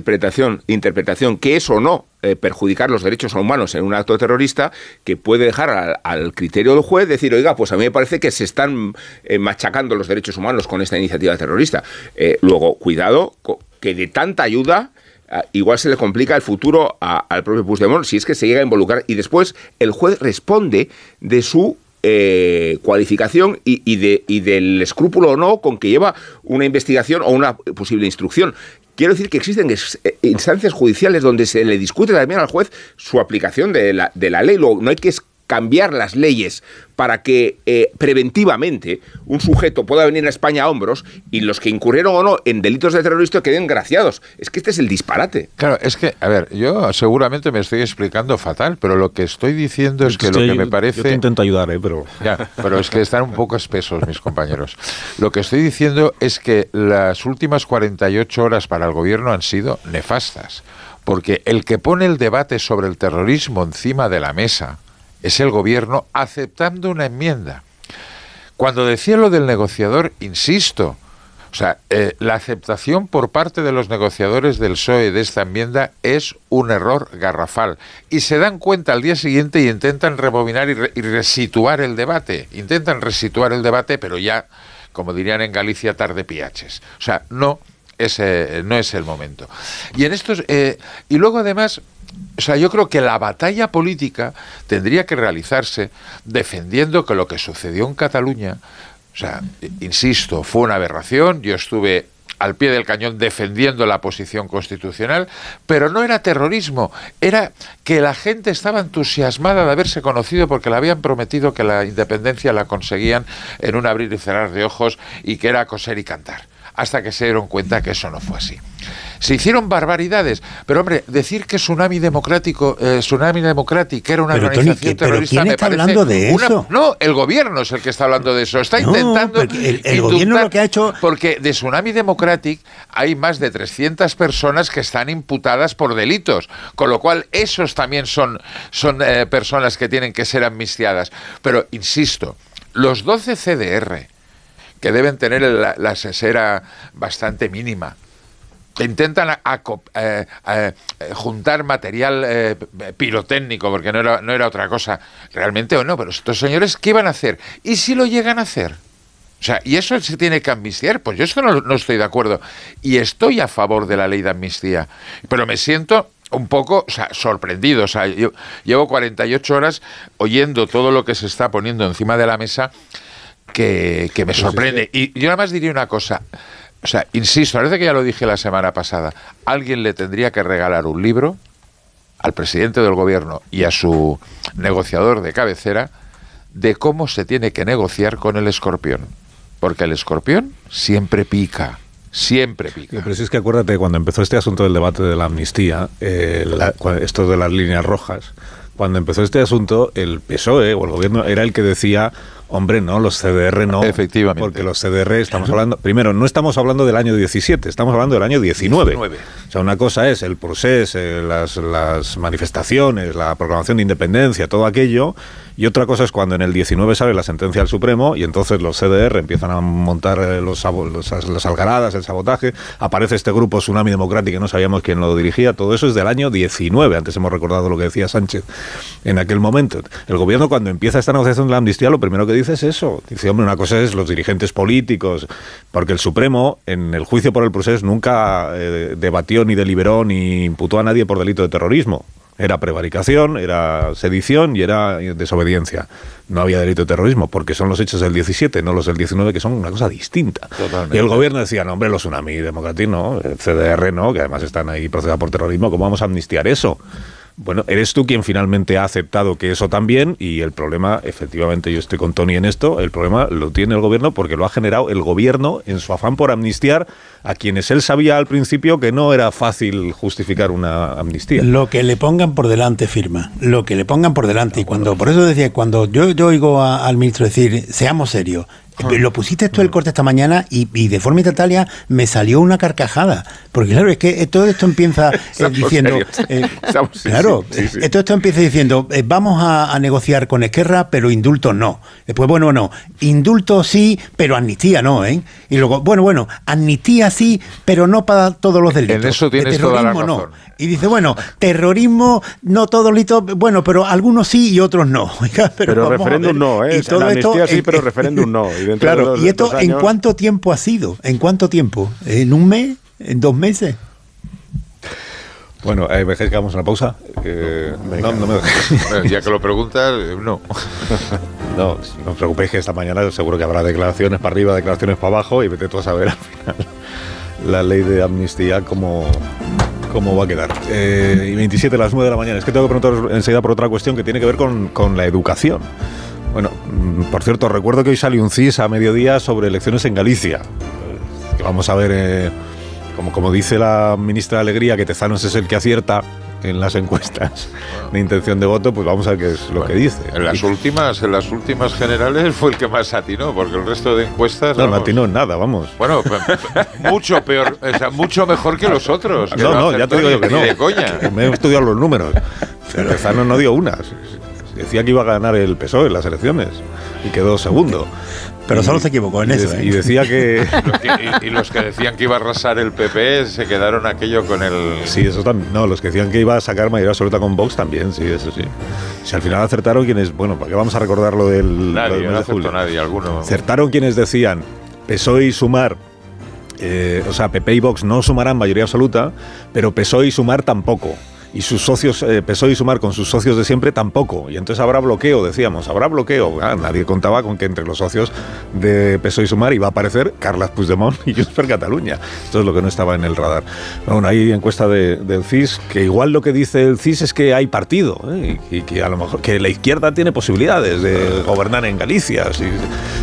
interpretación, que es o no eh, perjudicar los derechos humanos en un acto terrorista que puede dejar al, criterio del juez decir, oiga, pues a mí me parece que se están eh, machacando los derechos humanos con esta iniciativa terrorista. Eh, luego, cuidado, que de tanta ayuda igual se le complica el futuro a, al propio Puigdemont si es que se llega a involucrar y después el juez responde de su eh, cualificación y, y, de, y, del escrúpulo o no con que lleva una investigación o una posible instrucción. Quiero decir que existen instancias judiciales donde se le discute también al juez su aplicación de la, de la ley. Luego, no hay que cambiar las leyes para que eh, preventivamente un sujeto pueda venir a España a hombros y los que incurrieron o no en delitos de terrorismo queden graciados. Es que este es el disparate. Claro, es que, a ver, yo seguramente me estoy explicando fatal, pero lo que estoy diciendo es que sí, lo que me parece... Yo te intento ayudar, ¿eh? pero... Ya, pero es que están un poco espesos mis compañeros. Lo que estoy diciendo es que las últimas 48 horas para el gobierno han sido nefastas, porque el que pone el debate sobre el terrorismo encima de la mesa, es el gobierno aceptando una enmienda. Cuando decía lo del negociador, insisto, o sea, eh, la aceptación por parte de los negociadores del PSOE de esta enmienda es un error garrafal. Y se dan cuenta al día siguiente y intentan rebobinar y, re y resituar el debate. Intentan resituar el debate, pero ya, como dirían en Galicia, tarde piaches. O sea, no es, eh, no es el momento. Y en estos. Eh, y luego además o sea, yo creo que la batalla política tendría que realizarse defendiendo que lo que sucedió en Cataluña, o sea, insisto, fue una aberración. Yo estuve al pie del cañón defendiendo la posición constitucional, pero no era terrorismo, era que la gente estaba entusiasmada de haberse conocido porque le habían prometido que la independencia la conseguían en un abrir y cerrar de ojos y que era coser y cantar hasta que se dieron cuenta que eso no fue así. Se hicieron barbaridades, pero hombre, decir que Tsunami Democrático, eh, Tsunami Democrática era una Pero, Tony, organización ¿qué- pero terrorista quién me está parece hablando de una- eso? no, el gobierno es el que está hablando de eso. Está No, intentando el- el gobierno lo que ha hecho- porque de Tsunami Democratic hay más de 300 personas que están imputadas por delitos, con lo cual esos también son son eh, personas que tienen que ser amnistiadas. Pero insisto, los 12 CDR que deben tener la, la sesera bastante mínima. Intentan a- aco- eh, eh, juntar material eh, pirotécnico, porque no era, no era otra cosa realmente o no, pero estos señores, ¿qué iban a hacer? ¿Y si lo llegan a hacer? O sea, ¿y eso se tiene que amnistiar? Pues yo esto no, no estoy de acuerdo. Y estoy a favor de la ley de amnistía. Pero me siento un poco o sea, sorprendido. O sea, yo llevo 48 horas oyendo todo lo que se está poniendo encima de la mesa que, que me sorprende. Y yo nada más diría una cosa. O sea, insisto, parece que ya lo dije la semana pasada. Alguien le tendría que regalar un libro al presidente del gobierno y a su negociador de cabecera de cómo se tiene que negociar con el escorpión. Porque el escorpión siempre pica, siempre pica. Pero si es que acuérdate, cuando empezó este asunto del debate de la amnistía, eh, la- esto de las líneas rojas, cuando empezó este asunto, el PSOE o el gobierno era el que decía, hombre, no, los CDR no. Efectivamente. Porque los CDR estamos hablando, primero, no estamos hablando del año 17, estamos hablando del año 19. 19. O sea, una cosa es el proceso, las, las manifestaciones, la proclamación de independencia, todo aquello, y otra cosa es cuando en el 19 sale la sentencia del Supremo y entonces los CDR empiezan a montar eh, los, las algaradas, el sabotaje, aparece este grupo Tsunami Democrático que no sabíamos quién lo dirigía, todo eso es del año 19, antes hemos recordado lo que decía Sánchez en aquel momento. El gobierno cuando empieza esta negociación de la amnistía lo primero que dice es eso, dice, hombre, una cosa es los dirigentes políticos, porque el Supremo en el juicio por el proceso nunca eh, debatió ni deliberó ni imputó a nadie por delito de terrorismo. Era prevaricación, era sedición y era desobediencia. No había delito de terrorismo, porque son los hechos del 17, no los del 19, que son una cosa distinta. Totalmente. Y el gobierno decía, no, hombre, los Tsunami Democratic no, el CDR no, que además están ahí procesados por terrorismo, ¿cómo vamos a amnistiar eso? Bueno, eres tú quien finalmente ha aceptado que eso también y el problema, efectivamente yo estoy con Tony en esto, el problema lo tiene el gobierno porque lo ha generado el gobierno en su afán por amnistiar a quienes él sabía al principio que no era fácil justificar una amnistía. Lo que le pongan por delante firma, lo que le pongan por delante. Y cuando, por eso decía, cuando yo, yo oigo al ministro decir, seamos serios. Lo pusiste tú el corte esta mañana y, y de forma instantánea me salió una carcajada. Porque claro, es que todo esto empieza eh, diciendo... eh, sí, claro, sí, sí, sí. todo esto empieza diciendo, eh, vamos a, a negociar con Esquerra, pero indulto no. Después, bueno, bueno, indulto sí, pero amnistía no, ¿eh? Y luego, bueno, bueno, amnistía sí, pero no para todos los delitos. En eso De tienes toda la terrorismo no. razón. Y dice, bueno, terrorismo, no todos delitos, bueno, pero algunos sí y otros no. Oiga, Pero, vamos a referéndum no, ¿eh? Y todo la esto amnistía sí, pero referéndum no. Y dentro de Claro, dos- ¿y esto dos en años- cuánto tiempo ha sido? ¿En cuánto tiempo? ¿En un mes? ¿En dos meses? Bueno, eh, ¿me dejáis que hagamos una pausa? Eh, no, no me Bueno, ya que lo preguntas, eh, no. No, no os preocupéis que esta mañana seguro que habrá declaraciones para arriba, declaraciones para abajo y vete tú a saber al final la ley de amnistía cómo, cómo va a quedar. Eh, y 27 a las 9 de la mañana. Es que tengo que preguntaros enseguida por otra cuestión que tiene que ver con, con la educación. Bueno, mm, por cierto, recuerdo que hoy salió un CIS a mediodía sobre elecciones en Galicia. Eh, Que vamos a ver, eh, como, como dice la ministra de Alegría, que Tezanos es el que acierta en las encuestas de intención de voto, pues vamos a ver qué es lo que dice. En las últimas, en las últimas generales fue el que más atinó, porque el resto de encuestas. No, no vamos, atinó en nada, vamos. Bueno, pues, mucho peor, o sea, mucho mejor que los otros. que No, no, ya te digo yo que no. de coña. Me he estudiado los números. Cervezano no dio unas. Decía que iba a ganar el PSOE en las elecciones y quedó segundo. Pero solo se equivocó en y eso, de- ¿eh? Y decía que. Los que- y, y los que decían que iba a arrasar el PP se quedaron aquello con el. Sí, eso también. No, los que decían que iba a sacar mayoría absoluta con Vox también, sí, eso sí. Si al final acertaron quienes. Bueno, ¿para qué vamos a recordar lo del, lo Nadie, del mes no de julio? nadie, alguno. Acertaron quienes decían PSOE y Sumar, eh, o sea, PP y Vox no sumarán mayoría absoluta, pero PSOE y Sumar tampoco. Y sus socios, eh, PSOE y Sumar con sus socios de siempre tampoco. Y entonces habrá bloqueo, decíamos, habrá bloqueo. Ah, nadie contaba con que entre los socios de PSOE y Sumar iba a aparecer Carles Puigdemont y Junts per Cataluña. Esto es lo que no estaba en el radar. Bueno, hay encuesta de- del CIS que igual lo que dice el CIS es que hay partido ¿eh? y, y que a lo mejor que la izquierda tiene posibilidades de gobernar en Galicia si,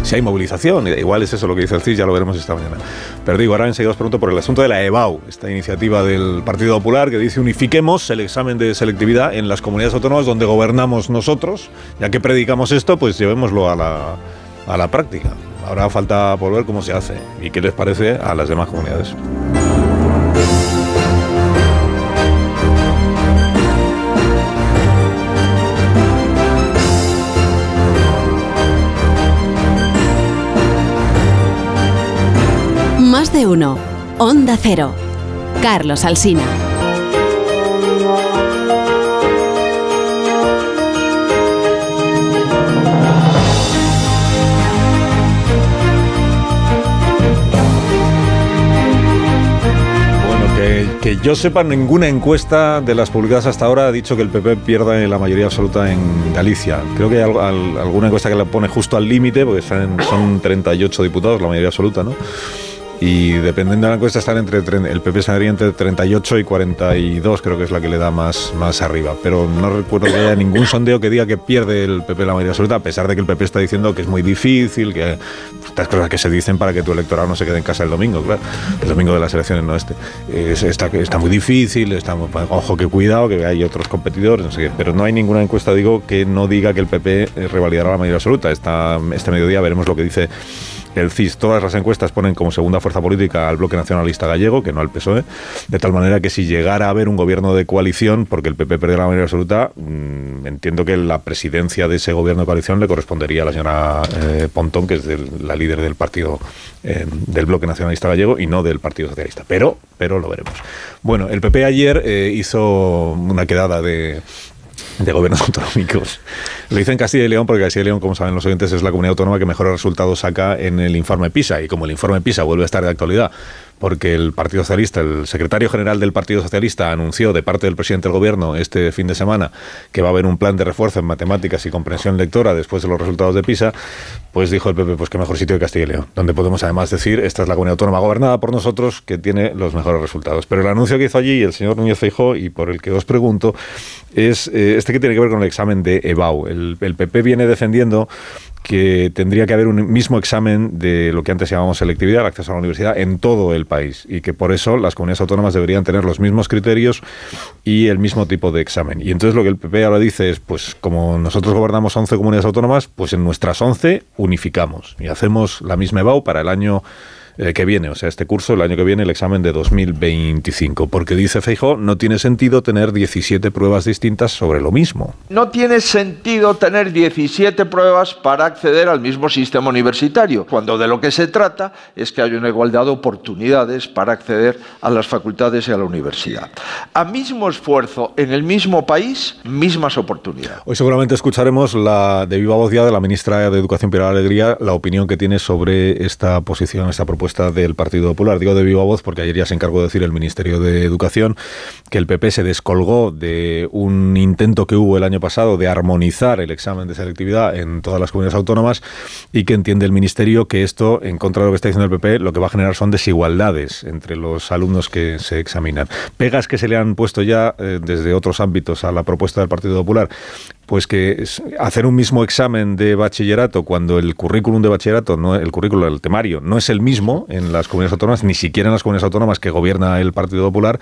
si hay movilización. Igual es eso lo que dice el CIS, ya lo veremos esta mañana. Pero digo, ahora enseguida os pregunto por el asunto de la EBAU, esta iniciativa del Partido Popular que dice unifiquemos el examen de selectividad en las comunidades autónomas donde gobernamos nosotros. Ya que predicamos esto, pues llevémoslo a la, a la práctica. Ahora falta por ver cómo se hace y qué les parece a las demás comunidades. Más de uno. Onda Cero. Carlos Alsina. Bueno, que, yo sepa, ninguna encuesta de las publicadas hasta ahora ha dicho que el PP pierda la mayoría absoluta en Galicia. Creo que hay al- al- alguna encuesta que la pone justo al límite, porque son 38 diputados, la mayoría absoluta, ¿no? Y dependiendo de la encuesta, están entre, tre- el PP estaría entre 38 y 42, creo que es la que le da más, más arriba. Pero no recuerdo que haya ningún sondeo que diga que pierde el PP la mayoría absoluta, a pesar de que el PP está diciendo que es muy difícil, que estas cosas que se dicen para que tu electorado no se quede en casa el domingo, claro. El domingo de las elecciones, no este. Es- está, está muy difícil, está muy- ojo que cuidado, que hay otros competidores, no sé qué. Pero no hay ninguna encuesta, digo, que no diga que el PP eh, revalidará la mayoría absoluta. Esta, este mediodía veremos lo que dice el CIS, todas las encuestas ponen como segunda fuerza política al bloque nacionalista gallego, que no al PSOE, de tal manera que si llegara a haber un gobierno de coalición, porque el PP perdiera la mayoría absoluta, mm, entiendo que la presidencia de ese gobierno de coalición le correspondería a la señora eh, Pontón, que es la líder del partido eh, del bloque nacionalista gallego y no del Partido Socialista. Pero, pero lo veremos. Bueno, el PP ayer eh, hizo una quedada de de gobiernos autonómicos. Lo hice en Castilla y León porque Castilla y León, como saben los oyentes, es la comunidad autónoma que mejores resultados saca en el informe PISA. Y como el informe PISA vuelve a estar de actualidad, porque el Partido Socialista, el secretario general del Partido Socialista anunció de parte del presidente del gobierno este fin de semana que va a haber un plan de refuerzo en matemáticas y comprensión lectora después de los resultados de PISA, pues dijo el PP, pues qué mejor sitio que Castilla y León, donde podemos además decir, esta es la comunidad autónoma gobernada por nosotros que tiene los mejores resultados. Pero el anuncio que hizo allí el señor Núñez Feijó y por el que os pregunto es eh, este que tiene que ver con el examen de EBAU. El, el PP viene defendiendo que tendría que haber un mismo examen de lo que antes llamábamos selectividad, el acceso a la universidad, en todo el país y que por eso las comunidades autónomas deberían tener los mismos criterios y el mismo tipo de examen. Y entonces lo que el PP ahora dice es, pues como nosotros gobernamos 11 comunidades autónomas, pues en nuestras 11 unificamos y hacemos la misma EBAU para el año eh, que viene, o sea, este curso, el año que viene, el examen de 2025. Porque dice Feijó, no tiene sentido tener 17 pruebas distintas sobre lo mismo. No tiene sentido tener 17 pruebas para acceder al mismo sistema universitario, cuando de lo que se trata es que haya una igualdad de oportunidades para acceder a las facultades y a la universidad. A mismo esfuerzo en el mismo país, mismas oportunidades. Hoy seguramente escucharemos la de viva voz ya de la ministra de Educación Pilar Alegría, la opinión que tiene sobre esta posición, esta propuesta del Partido Popular. Digo de viva voz porque ayer ya se encargó de decir el Ministerio de Educación que el PP se descolgó de un intento que hubo el año pasado de armonizar el examen de selectividad en todas las comunidades autónomas y que entiende el Ministerio que esto, en contra de lo que está diciendo el PP, lo que va a generar son desigualdades entre los alumnos que se examinan. Pegas que se le han puesto ya eh, desde otros ámbitos a la propuesta del Partido Popular pues que hacer un mismo examen de bachillerato cuando el currículum de bachillerato, no el currículum, el temario, no es el mismo en las comunidades autónomas, ni siquiera en las comunidades autónomas que gobierna el Partido Popular,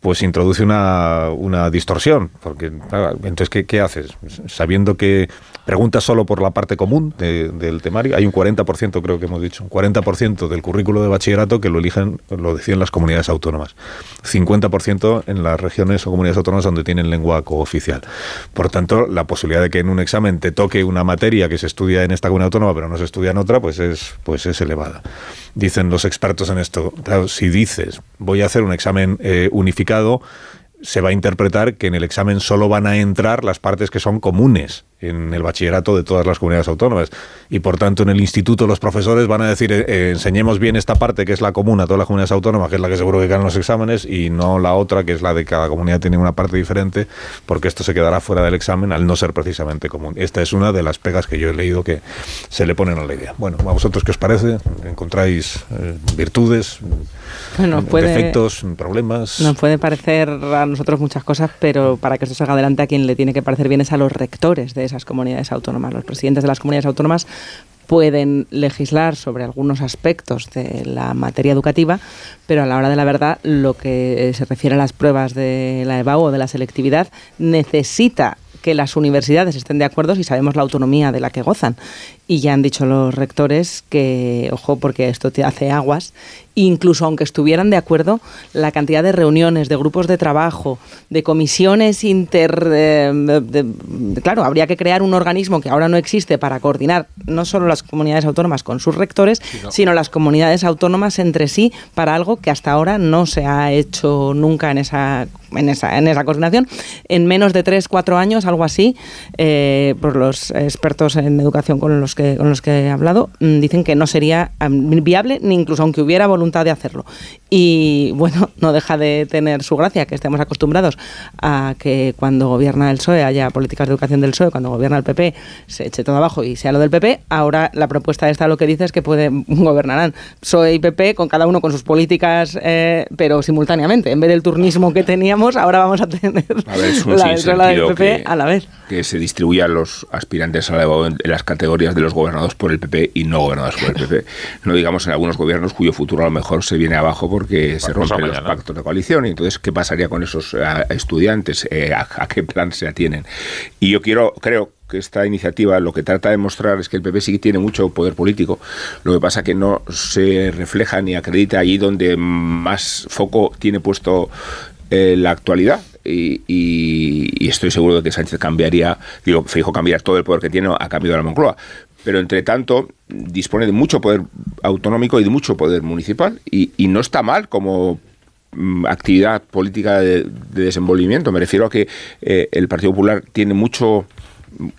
pues introduce una, una distorsión. Porque, entonces, ¿qué, qué haces? Sabiendo que preguntas solo por la parte común de- del temario, hay un 40%, creo que hemos dicho, un 40% del currículo de bachillerato que lo eligen, lo deciden las comunidades autónomas. 50% en las regiones o comunidades autónomas donde tienen lengua cooficial. Por tanto, la posibilidad de que en un examen te toque una materia que se estudia en esta comunidad autónoma pero no se estudia en otra, pues es, pues es elevada. Dicen los expertos en esto, si dices voy a hacer un examen eh, unificado, se va a interpretar que en el examen solo van a entrar las partes que son comunes en el bachillerato de todas las comunidades autónomas. Y por tanto, en el instituto los profesores van a decir, eh, eh, enseñemos bien esta parte que es la común a todas las comunidades autónomas, que es la que seguro que caen los exámenes, y no la otra, que es la de cada comunidad tiene una parte diferente, porque esto se quedará fuera del examen al no ser precisamente común. Esta es una de las pegas que yo he leído que se le ponen a la idea. Bueno, ¿a vosotros qué os parece? ¿Encontráis eh, virtudes, Bueno, puede- defectos, problemas? Nos puede parecer a nosotros muchas cosas, pero para que esto salga adelante a quien le tiene que parecer bien es a los rectores de esas comunidades autónomas. Los presidentes de las comunidades autónomas pueden legislar sobre algunos aspectos de la materia educativa, pero a la hora de la verdad lo que se refiere a las pruebas de la EBAU o de la selectividad necesita que las universidades estén de acuerdo si sabemos la autonomía de la que gozan. Y ya han dicho los rectores que, ojo, porque esto te hace aguas, incluso aunque estuvieran de acuerdo, la cantidad de reuniones, de grupos de trabajo, de comisiones inter... eh, de- de- claro, habría que crear un organismo que ahora no existe para coordinar no solo las comunidades autónomas con sus rectores, sino las comunidades autónomas entre sí para algo que hasta ahora no se ha hecho nunca en esa, en esa, en esa coordinación. En menos de tres, cuatro años, algo así, eh, por los expertos en educación con los que, con los que he hablado, mm, dicen que no sería am, viable, ni incluso aunque hubiera voluntad de hacerlo. Y bueno, no deja de tener su gracia que estemos acostumbrados a que cuando gobierna el PSOE haya políticas de educación del PSOE, cuando gobierna el PP se eche todo abajo y sea lo del PP. Ahora la propuesta esta lo que dice es que puede, gobernarán PSOE y PP con cada uno con sus políticas, eh, pero simultáneamente. En vez del turnismo que teníamos, ahora vamos a tener A ver, es un la, del sinsentido PP que- a la vez. que se distribuyan los aspirantes a la en las categorías de los gobernados por el PP y no gobernados por el PP. No digamos en algunos gobiernos cuyo futuro a lo mejor se viene abajo porque se rompen los mañana. pactos de coalición. Y entonces, ¿qué pasaría con esos eh, estudiantes? Eh, a, a qué plan se atienen? Y yo quiero, creo que esta iniciativa lo que trata de mostrar es que el PP sí que tiene mucho poder político. Lo que pasa que no se refleja ni acredita allí donde más foco tiene puesto eh, la actualidad. Y, y- y estoy seguro de que Sánchez cambiaría, digo, Feijóo cambiaría todo el poder que tiene a cambio de la Moncloa. Pero entre tanto, dispone de mucho poder autonómico y de mucho poder municipal. Y, y no está mal como mm, actividad política de, de desenvolvimiento. Me refiero a que eh, el Partido Popular tiene mucho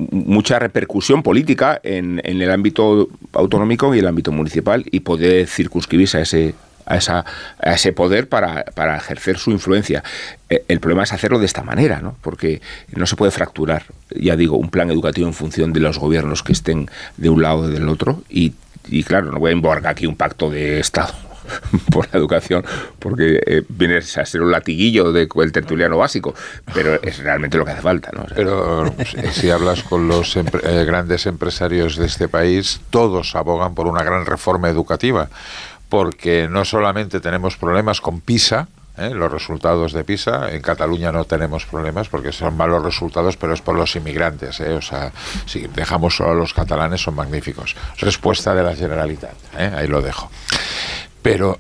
mucha repercusión política en, en el ámbito autonómico y el ámbito municipal y poder circunscribirse a ese a, esa, ese poder para, para ejercer su influencia. Eh, El problema es hacerlo de esta manera, ¿no? porque no se puede fracturar, ya digo, un plan educativo en función de los gobiernos que estén de un lado o del otro. Y, claro, no voy a embarcar aquí un pacto de Estado por la educación, porque eh, viene a ser un latiguillo del tertuliano básico, pero es realmente lo que hace falta. ¿no? Pero eh, si hablas con los empre- eh, grandes empresarios de este país, todos abogan por una gran reforma educativa, porque no solamente tenemos problemas con PISA, ¿eh? los resultados de PISA, en Cataluña no tenemos problemas porque son malos resultados, pero es por los inmigrantes, ¿eh? o sea, si dejamos solo a los catalanes son magníficos. Respuesta de la Generalitat, ¿eh? ahí lo dejo pero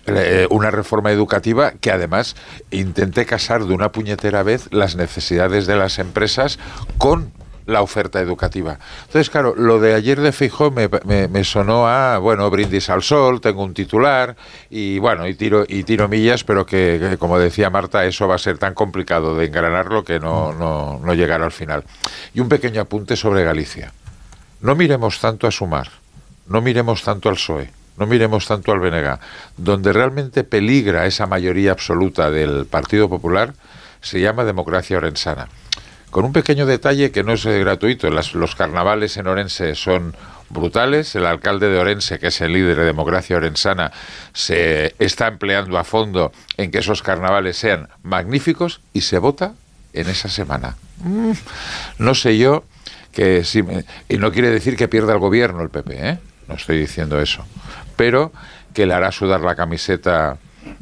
una reforma educativa que además intente casar de una puñetera vez las necesidades de las empresas con la oferta educativa. Entonces, claro, lo de ayer de Feijóo me, me- me sonó a, bueno, brindis al sol, tengo un titular y, bueno, y tiro, y tiro millas, pero que, que, como decía Marta, eso va a ser tan complicado de engranarlo que no, no, no llegará al final. Y un pequeño apunte sobre Galicia. No miremos tanto a Sumar, no miremos tanto al PSOE, no miremos tanto al BNG. Donde realmente peligra esa mayoría absoluta del Partido Popular se llama democracia orensana. Con un pequeño detalle que no es eh, gratuito, las- los carnavales en Orense son brutales. El alcalde de Orense, que es el líder de democracia orensana, se está empleando a fondo en que esos carnavales sean magníficos y se vota en esa semana. Mm, no sé yo que sí, me- y no quiere decir que pierda el gobierno el PP, ¿eh? no estoy diciendo eso, pero que le hará sudar la camiseta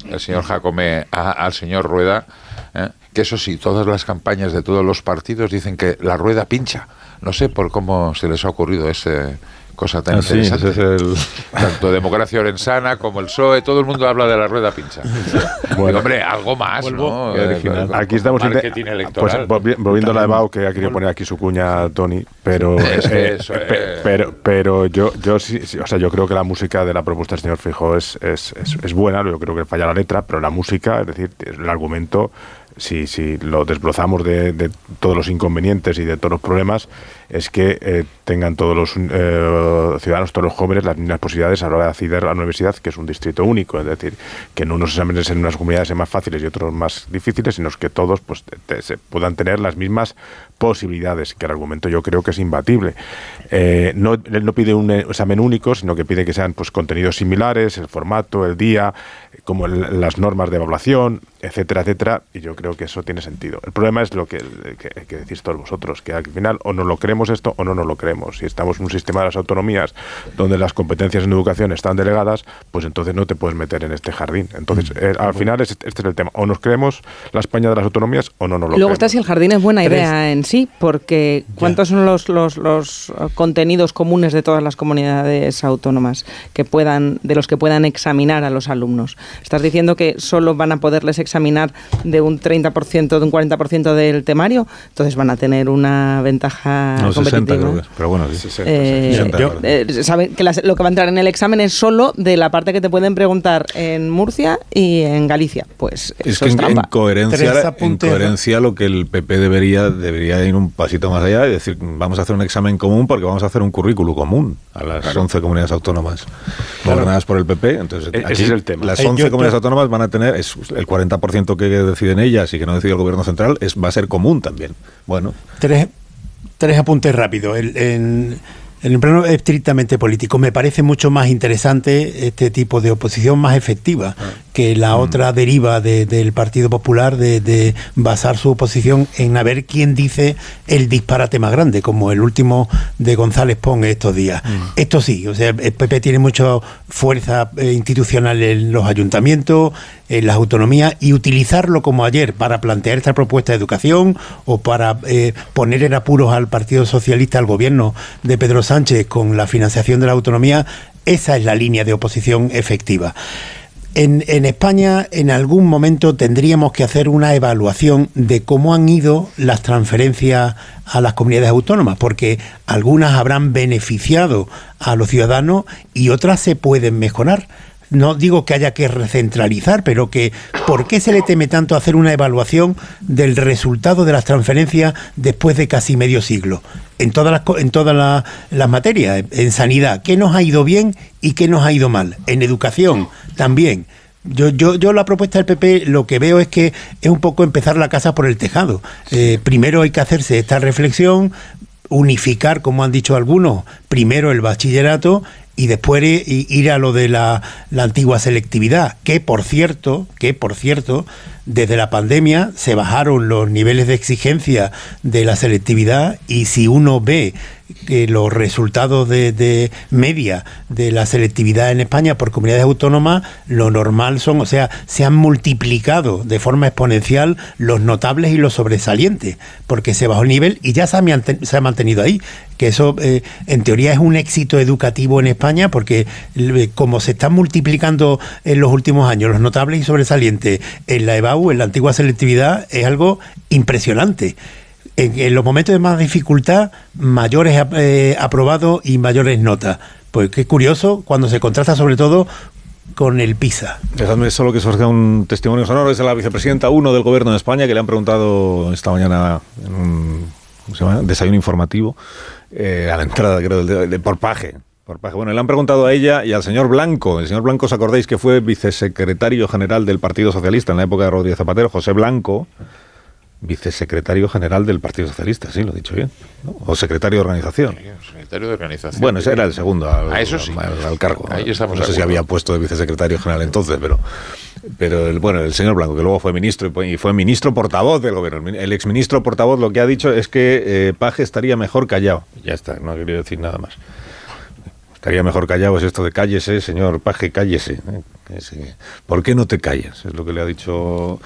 el señor Jacome al señor Rueda, ¿eh? Que eso sí, todas las campañas de todos los partidos dicen que la rueda pincha. No sé por cómo se les ha ocurrido esa cosa tan Ah, sí, interesante. ese es el- Tanto Democracia Orensana como el PSOE, todo el mundo habla de la rueda pincha. Digo, hombre, algo más, ¿no? Eh, Aquí estamos marketing pues, electoral. volvi- volviendo a la de Bau, que ha querido poner aquí su cuña Tony, pero Es que eh, eso, pe- eh. pero pero yo yo sí, sí, o sea, yo creo que la música de la propuesta del señor Fijo es, es, es, es buena, yo creo que falla la letra, pero la música, es decir, el argumento si, si lo desbrozamos de, todos los inconvenientes y de todos los problemas es que eh, tengan todos los eh, ciudadanos, todos los jóvenes, las mismas posibilidades a la hora de acceder a la universidad, que es un distrito único. Es decir, que en unos exámenes en unas comunidades sean más fáciles y otros más difíciles, sino que todos pues, se puedan tener las mismas posibilidades, que el argumento yo creo que es imbatible. Eh, no, él no pide un examen único, sino que pide que sean pues, contenidos similares, el formato, el día, como las normas de evaluación, etcétera, etcétera, y yo creo que eso tiene sentido. El problema es lo que, que, decís todos vosotros, que al final o no lo creemos esto o no nos lo creemos. Si estamos en un sistema de las autonomías donde las competencias en educación están delegadas, pues entonces no te puedes meter en este jardín. Entonces, mm. eh, al final este es el tema. O nos creemos la España de las autonomías o no nos lo Luego está si el jardín es buena idea en sí, porque ¿cuántos son los, los, los contenidos comunes de todas las comunidades autónomas que puedan, de los que puedan examinar a los alumnos? Estás diciendo que solo van a poderles examinar de un 30%, de un 40% del temario, entonces van a tener una ventaja no, competitiva. 60, pero bueno, sí, 60, eh, eh, saben que lo que va a entrar en el examen es solo de la parte que te pueden preguntar en Murcia y en Galicia. Pues es que en, coherencia, en coherencia lo que el PP debería debería ir un pasito más allá y decir vamos a hacer un examen común porque vamos a hacer un currículo común a las 11 comunidades autónomas gobernadas por el PP. Entonces, e-, ese es el tema. Las 11 comunidades autónomas van a tener es el 40% que deciden ellas y que no decide el gobierno central es va a ser común también. Bueno. Tres, tres apuntes rápidos. en, en el plano estrictamente político, me parece mucho más interesante este tipo de oposición más efectiva que la mm. otra deriva del Partido Popular de, basar su oposición en a ver quién dice el disparate más grande, como el último de González Pong estos días. Mm. Esto sí, o sea, el PP tiene mucha fuerza eh, institucional en los ayuntamientos, en las autonomías y utilizarlo como ayer para plantear esta propuesta de educación o para eh, poner en apuros al Partido Socialista, al gobierno de Pedro Sánchez Sánchez con la financiación de la autonomía, esa es la línea de oposición efectiva. En, España en algún momento tendríamos que hacer una evaluación de cómo han ido las transferencias a las comunidades autónomas, porque algunas habrán beneficiado a los ciudadanos y otras se pueden mejorar no digo que haya que recentralizar, pero que ¿por qué se le teme tanto hacer una evaluación del resultado de las transferencias después de casi medio siglo? En todas las, en todas las, materias, en sanidad, ¿qué nos ha ido bien y qué nos ha ido mal? En educación también. Yo, yo, yo la propuesta del PP lo que veo es que es un poco empezar la casa por el tejado. Eh, primero hay que hacerse esta reflexión, unificar, como han dicho algunos, primero el bachillerato y después ir a lo de la, la, antigua selectividad, que por cierto, que por cierto, desde la pandemia se bajaron los niveles de exigencia de la selectividad y si uno ve que los resultados de, media de la selectividad en España por comunidades autónomas, lo normal son, o sea, se han multiplicado de forma exponencial los notables y los sobresalientes, porque se bajó el nivel y ya se ha, mantenido ahí. Que eso, eh, en teoría, es un éxito educativo en España, porque eh, como se están multiplicando en los últimos años los notables y sobresalientes en la EBAU, en la antigua selectividad, es algo impresionante en, los momentos de más dificultad, mayores eh, aprobados y mayores notas. Pues qué curioso cuando se contrasta sobre todo con el PISA. Dejadme solo que surja un testimonio sonoro. Es de la vicepresidenta 1 del Gobierno de España que le han preguntado esta mañana en un desayuno informativo eh, a la entrada, creo, de, por paje. Por paje. Bueno, le han preguntado a ella y al señor Blanco. El señor Blanco, ¿os acordáis que fue vicesecretario general del Partido Socialista en la época de Rodríguez Zapatero? José Blanco vicesecretario general del Partido Socialista, sí, lo he dicho bien. O secretario de organización. secretario de organización. Bueno, ese era el segundo al, ah, eso sí. al, cargo. Ahí estamos no sé si había puesto de vicesecretario general entonces, pero pero el, bueno, el señor Blanco, que luego fue ministro y fue ministro portavoz del gobierno. El exministro portavoz lo que ha dicho es que eh, Paje estaría mejor callado. Ya está, no quería decir nada más. Estaría mejor callado es esto de cállese, señor Paje, cállese. ¿eh? ¿Por qué no te callas? Es lo que le ha dicho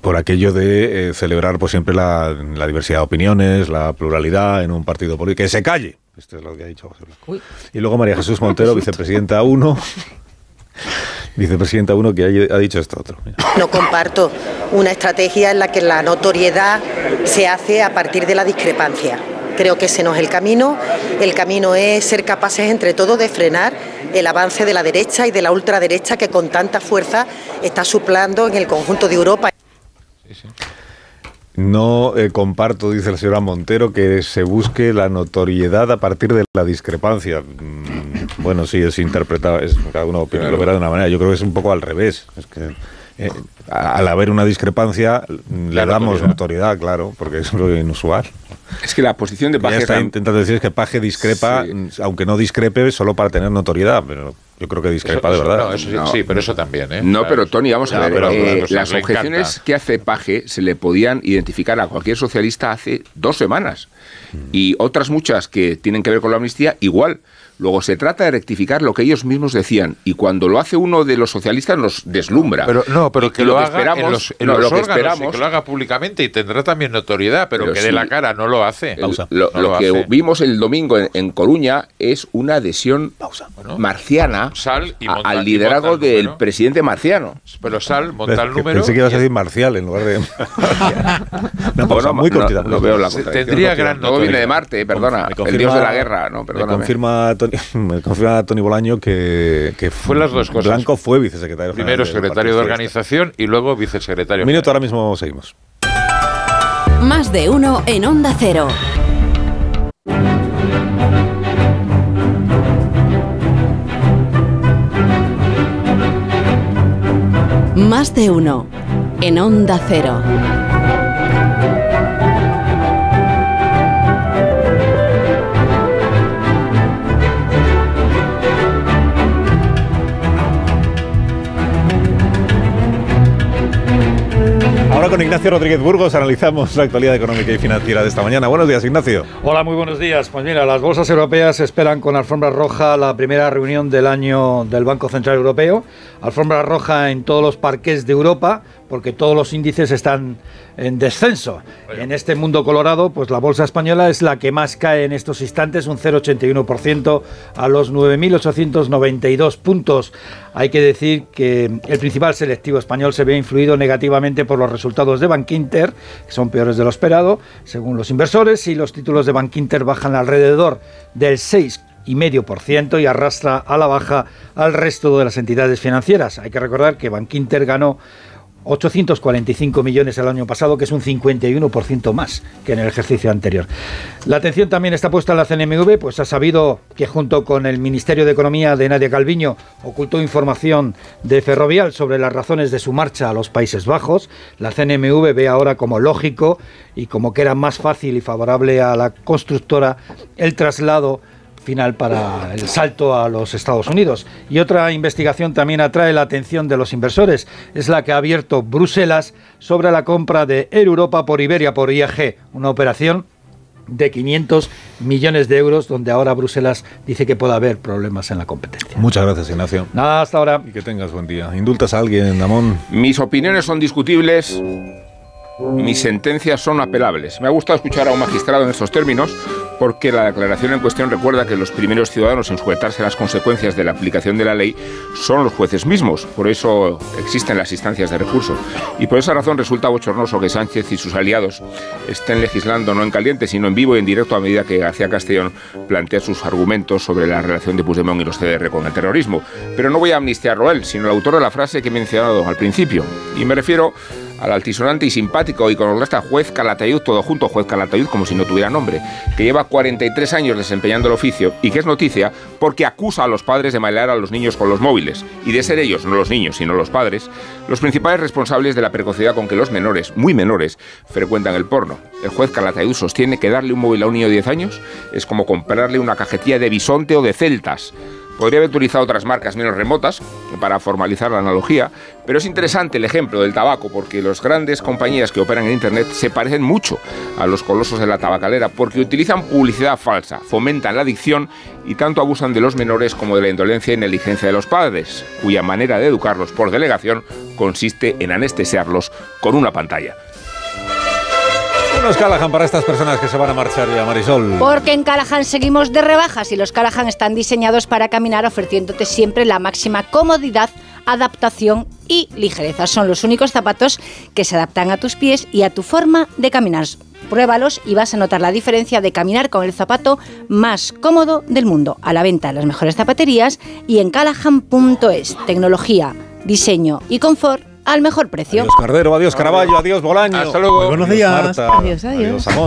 por aquello de eh, celebrar pues siempre la, diversidad de opiniones, la pluralidad en un partido político. Que se calle. Esto es lo que ha dicho José Blanco. Y luego María Jesús Montero, vicepresidenta 1. Vicepresidenta 1 que ha dicho esto otro. No comparto una estrategia en la que la notoriedad se hace a partir de la discrepancia. Creo que ese no es el camino. El camino es ser capaces entre todos de frenar el avance de la derecha y de la ultraderecha que con tanta fuerza está suplando en el conjunto de Europa. No eh, comparto, dice la señora Montero, que se busque la notoriedad a partir de la discrepancia. Mm, bueno, sí, es interpretado, es, cada uno lo verá de una manera. Yo creo que es un poco al revés. Es que eh, al haber una discrepancia, le damos notoriedad, claro, porque es lo inusual. Es que la posición de Paje ella está intentando decir es que Paje discrepa, aunque no discrepe, solo para tener notoriedad, pero yo creo que discrepa de Eso- verdad. no, eso sí, sí, pero eso también, ¿eh? No, Claro. pero Tony, vamos a ver. pero eh, las objeciones encanta. que hace Paje se le podían identificar a cualquier socialista hace dos semanas. Mm. Y otras muchas que tienen que ver con la amnistía, igual. Luego se trata de rectificar lo que ellos mismos decían. Y cuando lo hace uno de los socialistas nos deslumbra. Pero no, pero que lo, haga esperamos, en los, en no, los lo que órganos esperamos que lo haga públicamente y tendrá también notoriedad, pero, Pero que sí. de la cara no lo hace. El- Lo, No lo lo que hace. vimos el domingo en, en Coruña es una adhesión marciana y a- monta- al y liderazgo monta el del número. presidente marciano. Pero sal, monta el número. Pensé que ibas a decir marcial en lugar de. Pausa Bueno, muy no- cortita. no veo la Se- contradicción. Todo viene de Marte, perdona. El dios de la guerra, no, Me perdóname. confirma Tony, me confirma Tony Bolaño que, que Fue las dos cosas. Blanco fue vicesecretario. Primero secretario de organización y luego vicesecretario. Un minuto, ahora mismo seguimos. Más de uno en Onda Cero. Más de uno en Onda Cero. Con Ignacio Rodríguez Burgos analizamos la actualidad económica y financiera de esta mañana. Buenos días, Ignacio. Hola, muy buenos días. Pues mira, las bolsas europeas esperan con alfombra roja la primera reunión del año del Banco Central Europeo. Alfombra roja en todos los parques de Europa, porque todos los índices están en descenso. En este mundo colorado, pues la bolsa española es la que más cae en estos instantes, un 0,81% a los 9.892 puntos. Hay que decir que el principal selectivo español se ve influido negativamente por los resultados de Bankinter, que son peores de lo esperado, según los inversores, y los títulos de Bankinter bajan alrededor del 6 y medio por ciento y arrastra a la baja al resto de las entidades financieras. Hay que recordar que Bankinter ganó 845 millones el año pasado, que es un 51% más que en el ejercicio anterior. La atención también está puesta en la CNMV, pues ha sabido que junto con el Ministerio de Economía de Nadia Calviño ocultó información de Ferrovial sobre las razones de su marcha a los Países Bajos. La CNMV ve ahora como lógico y como que era más fácil y favorable a la constructora el traslado final para el salto a los Estados Unidos. Y otra investigación también atrae la atención de los inversores. Es la que ha abierto Bruselas sobre la compra de Air Europa por Iberia, por IAG, una operación de 500 millones de euros, donde ahora Bruselas dice que puede haber problemas en la competencia. Muchas gracias, Ignacio. Nada, hasta ahora. Y que tengas buen día. ¿Indultas a alguien, Damón? Mis opiniones son discutibles, mis sentencias son apelables. Me ha gustado escuchar a un magistrado en estos términos porque la declaración en cuestión recuerda que los primeros ciudadanos en sujetarse a las consecuencias de la aplicación de la ley son los jueces mismos. Por eso existen las instancias de recurso. Y por esa razón resulta bochornoso que Sánchez y sus aliados estén legislando no en caliente, sino en vivo y en directo a medida que García Castellón plantea sus argumentos sobre la relación de Puigdemont y los CDR con el terrorismo. Pero no voy a amnistiarlo él, sino el autor de la frase que he mencionado al principio. Y me refiero al altisonante y simpático y colorista juez Calatayud, todo junto, juez Calatayud, como si no tuviera nombre, que lleva 43 años desempeñando el oficio y que es noticia porque acusa a los padres de malear a los niños con los móviles y de ser ellos, no los niños, sino los padres, los principales responsables de la precocidad con que los menores, muy menores, frecuentan el porno. El juez Calatayud sostiene que darle un móvil a un niño de 10 años es como comprarle una cajetilla de bisonte o de celtas. Podría haber utilizado otras marcas menos remotas para formalizar la analogía, pero es interesante el ejemplo del tabaco porque las grandes compañías que operan en Internet se parecen mucho a los colosos de la tabacalera porque utilizan publicidad falsa, fomentan la adicción y tanto abusan de los menores como de la indolencia y negligencia de los padres, cuya manera de educarlos por delegación consiste en anestesiarlos con una pantalla. Unos Callahan para estas personas que se van a marchar ya, Marisol. Porque en Callahan seguimos de rebajas y los Callahan están diseñados para caminar ofreciéndote siempre la máxima comodidad, adaptación y ligereza. Son los únicos zapatos que se adaptan a tus pies y a tu forma de caminar. Pruébalos y vas a notar la diferencia de caminar con el zapato más cómodo del mundo. A la venta en las mejores zapaterías y en callahan.es. Tecnología, diseño y confort al mejor precio. Adiós Cardero, adiós Caraballo, adiós Bolaño. Hasta luego. Muy buenos días. Marta. Adiós, adiós. Adiós Amón.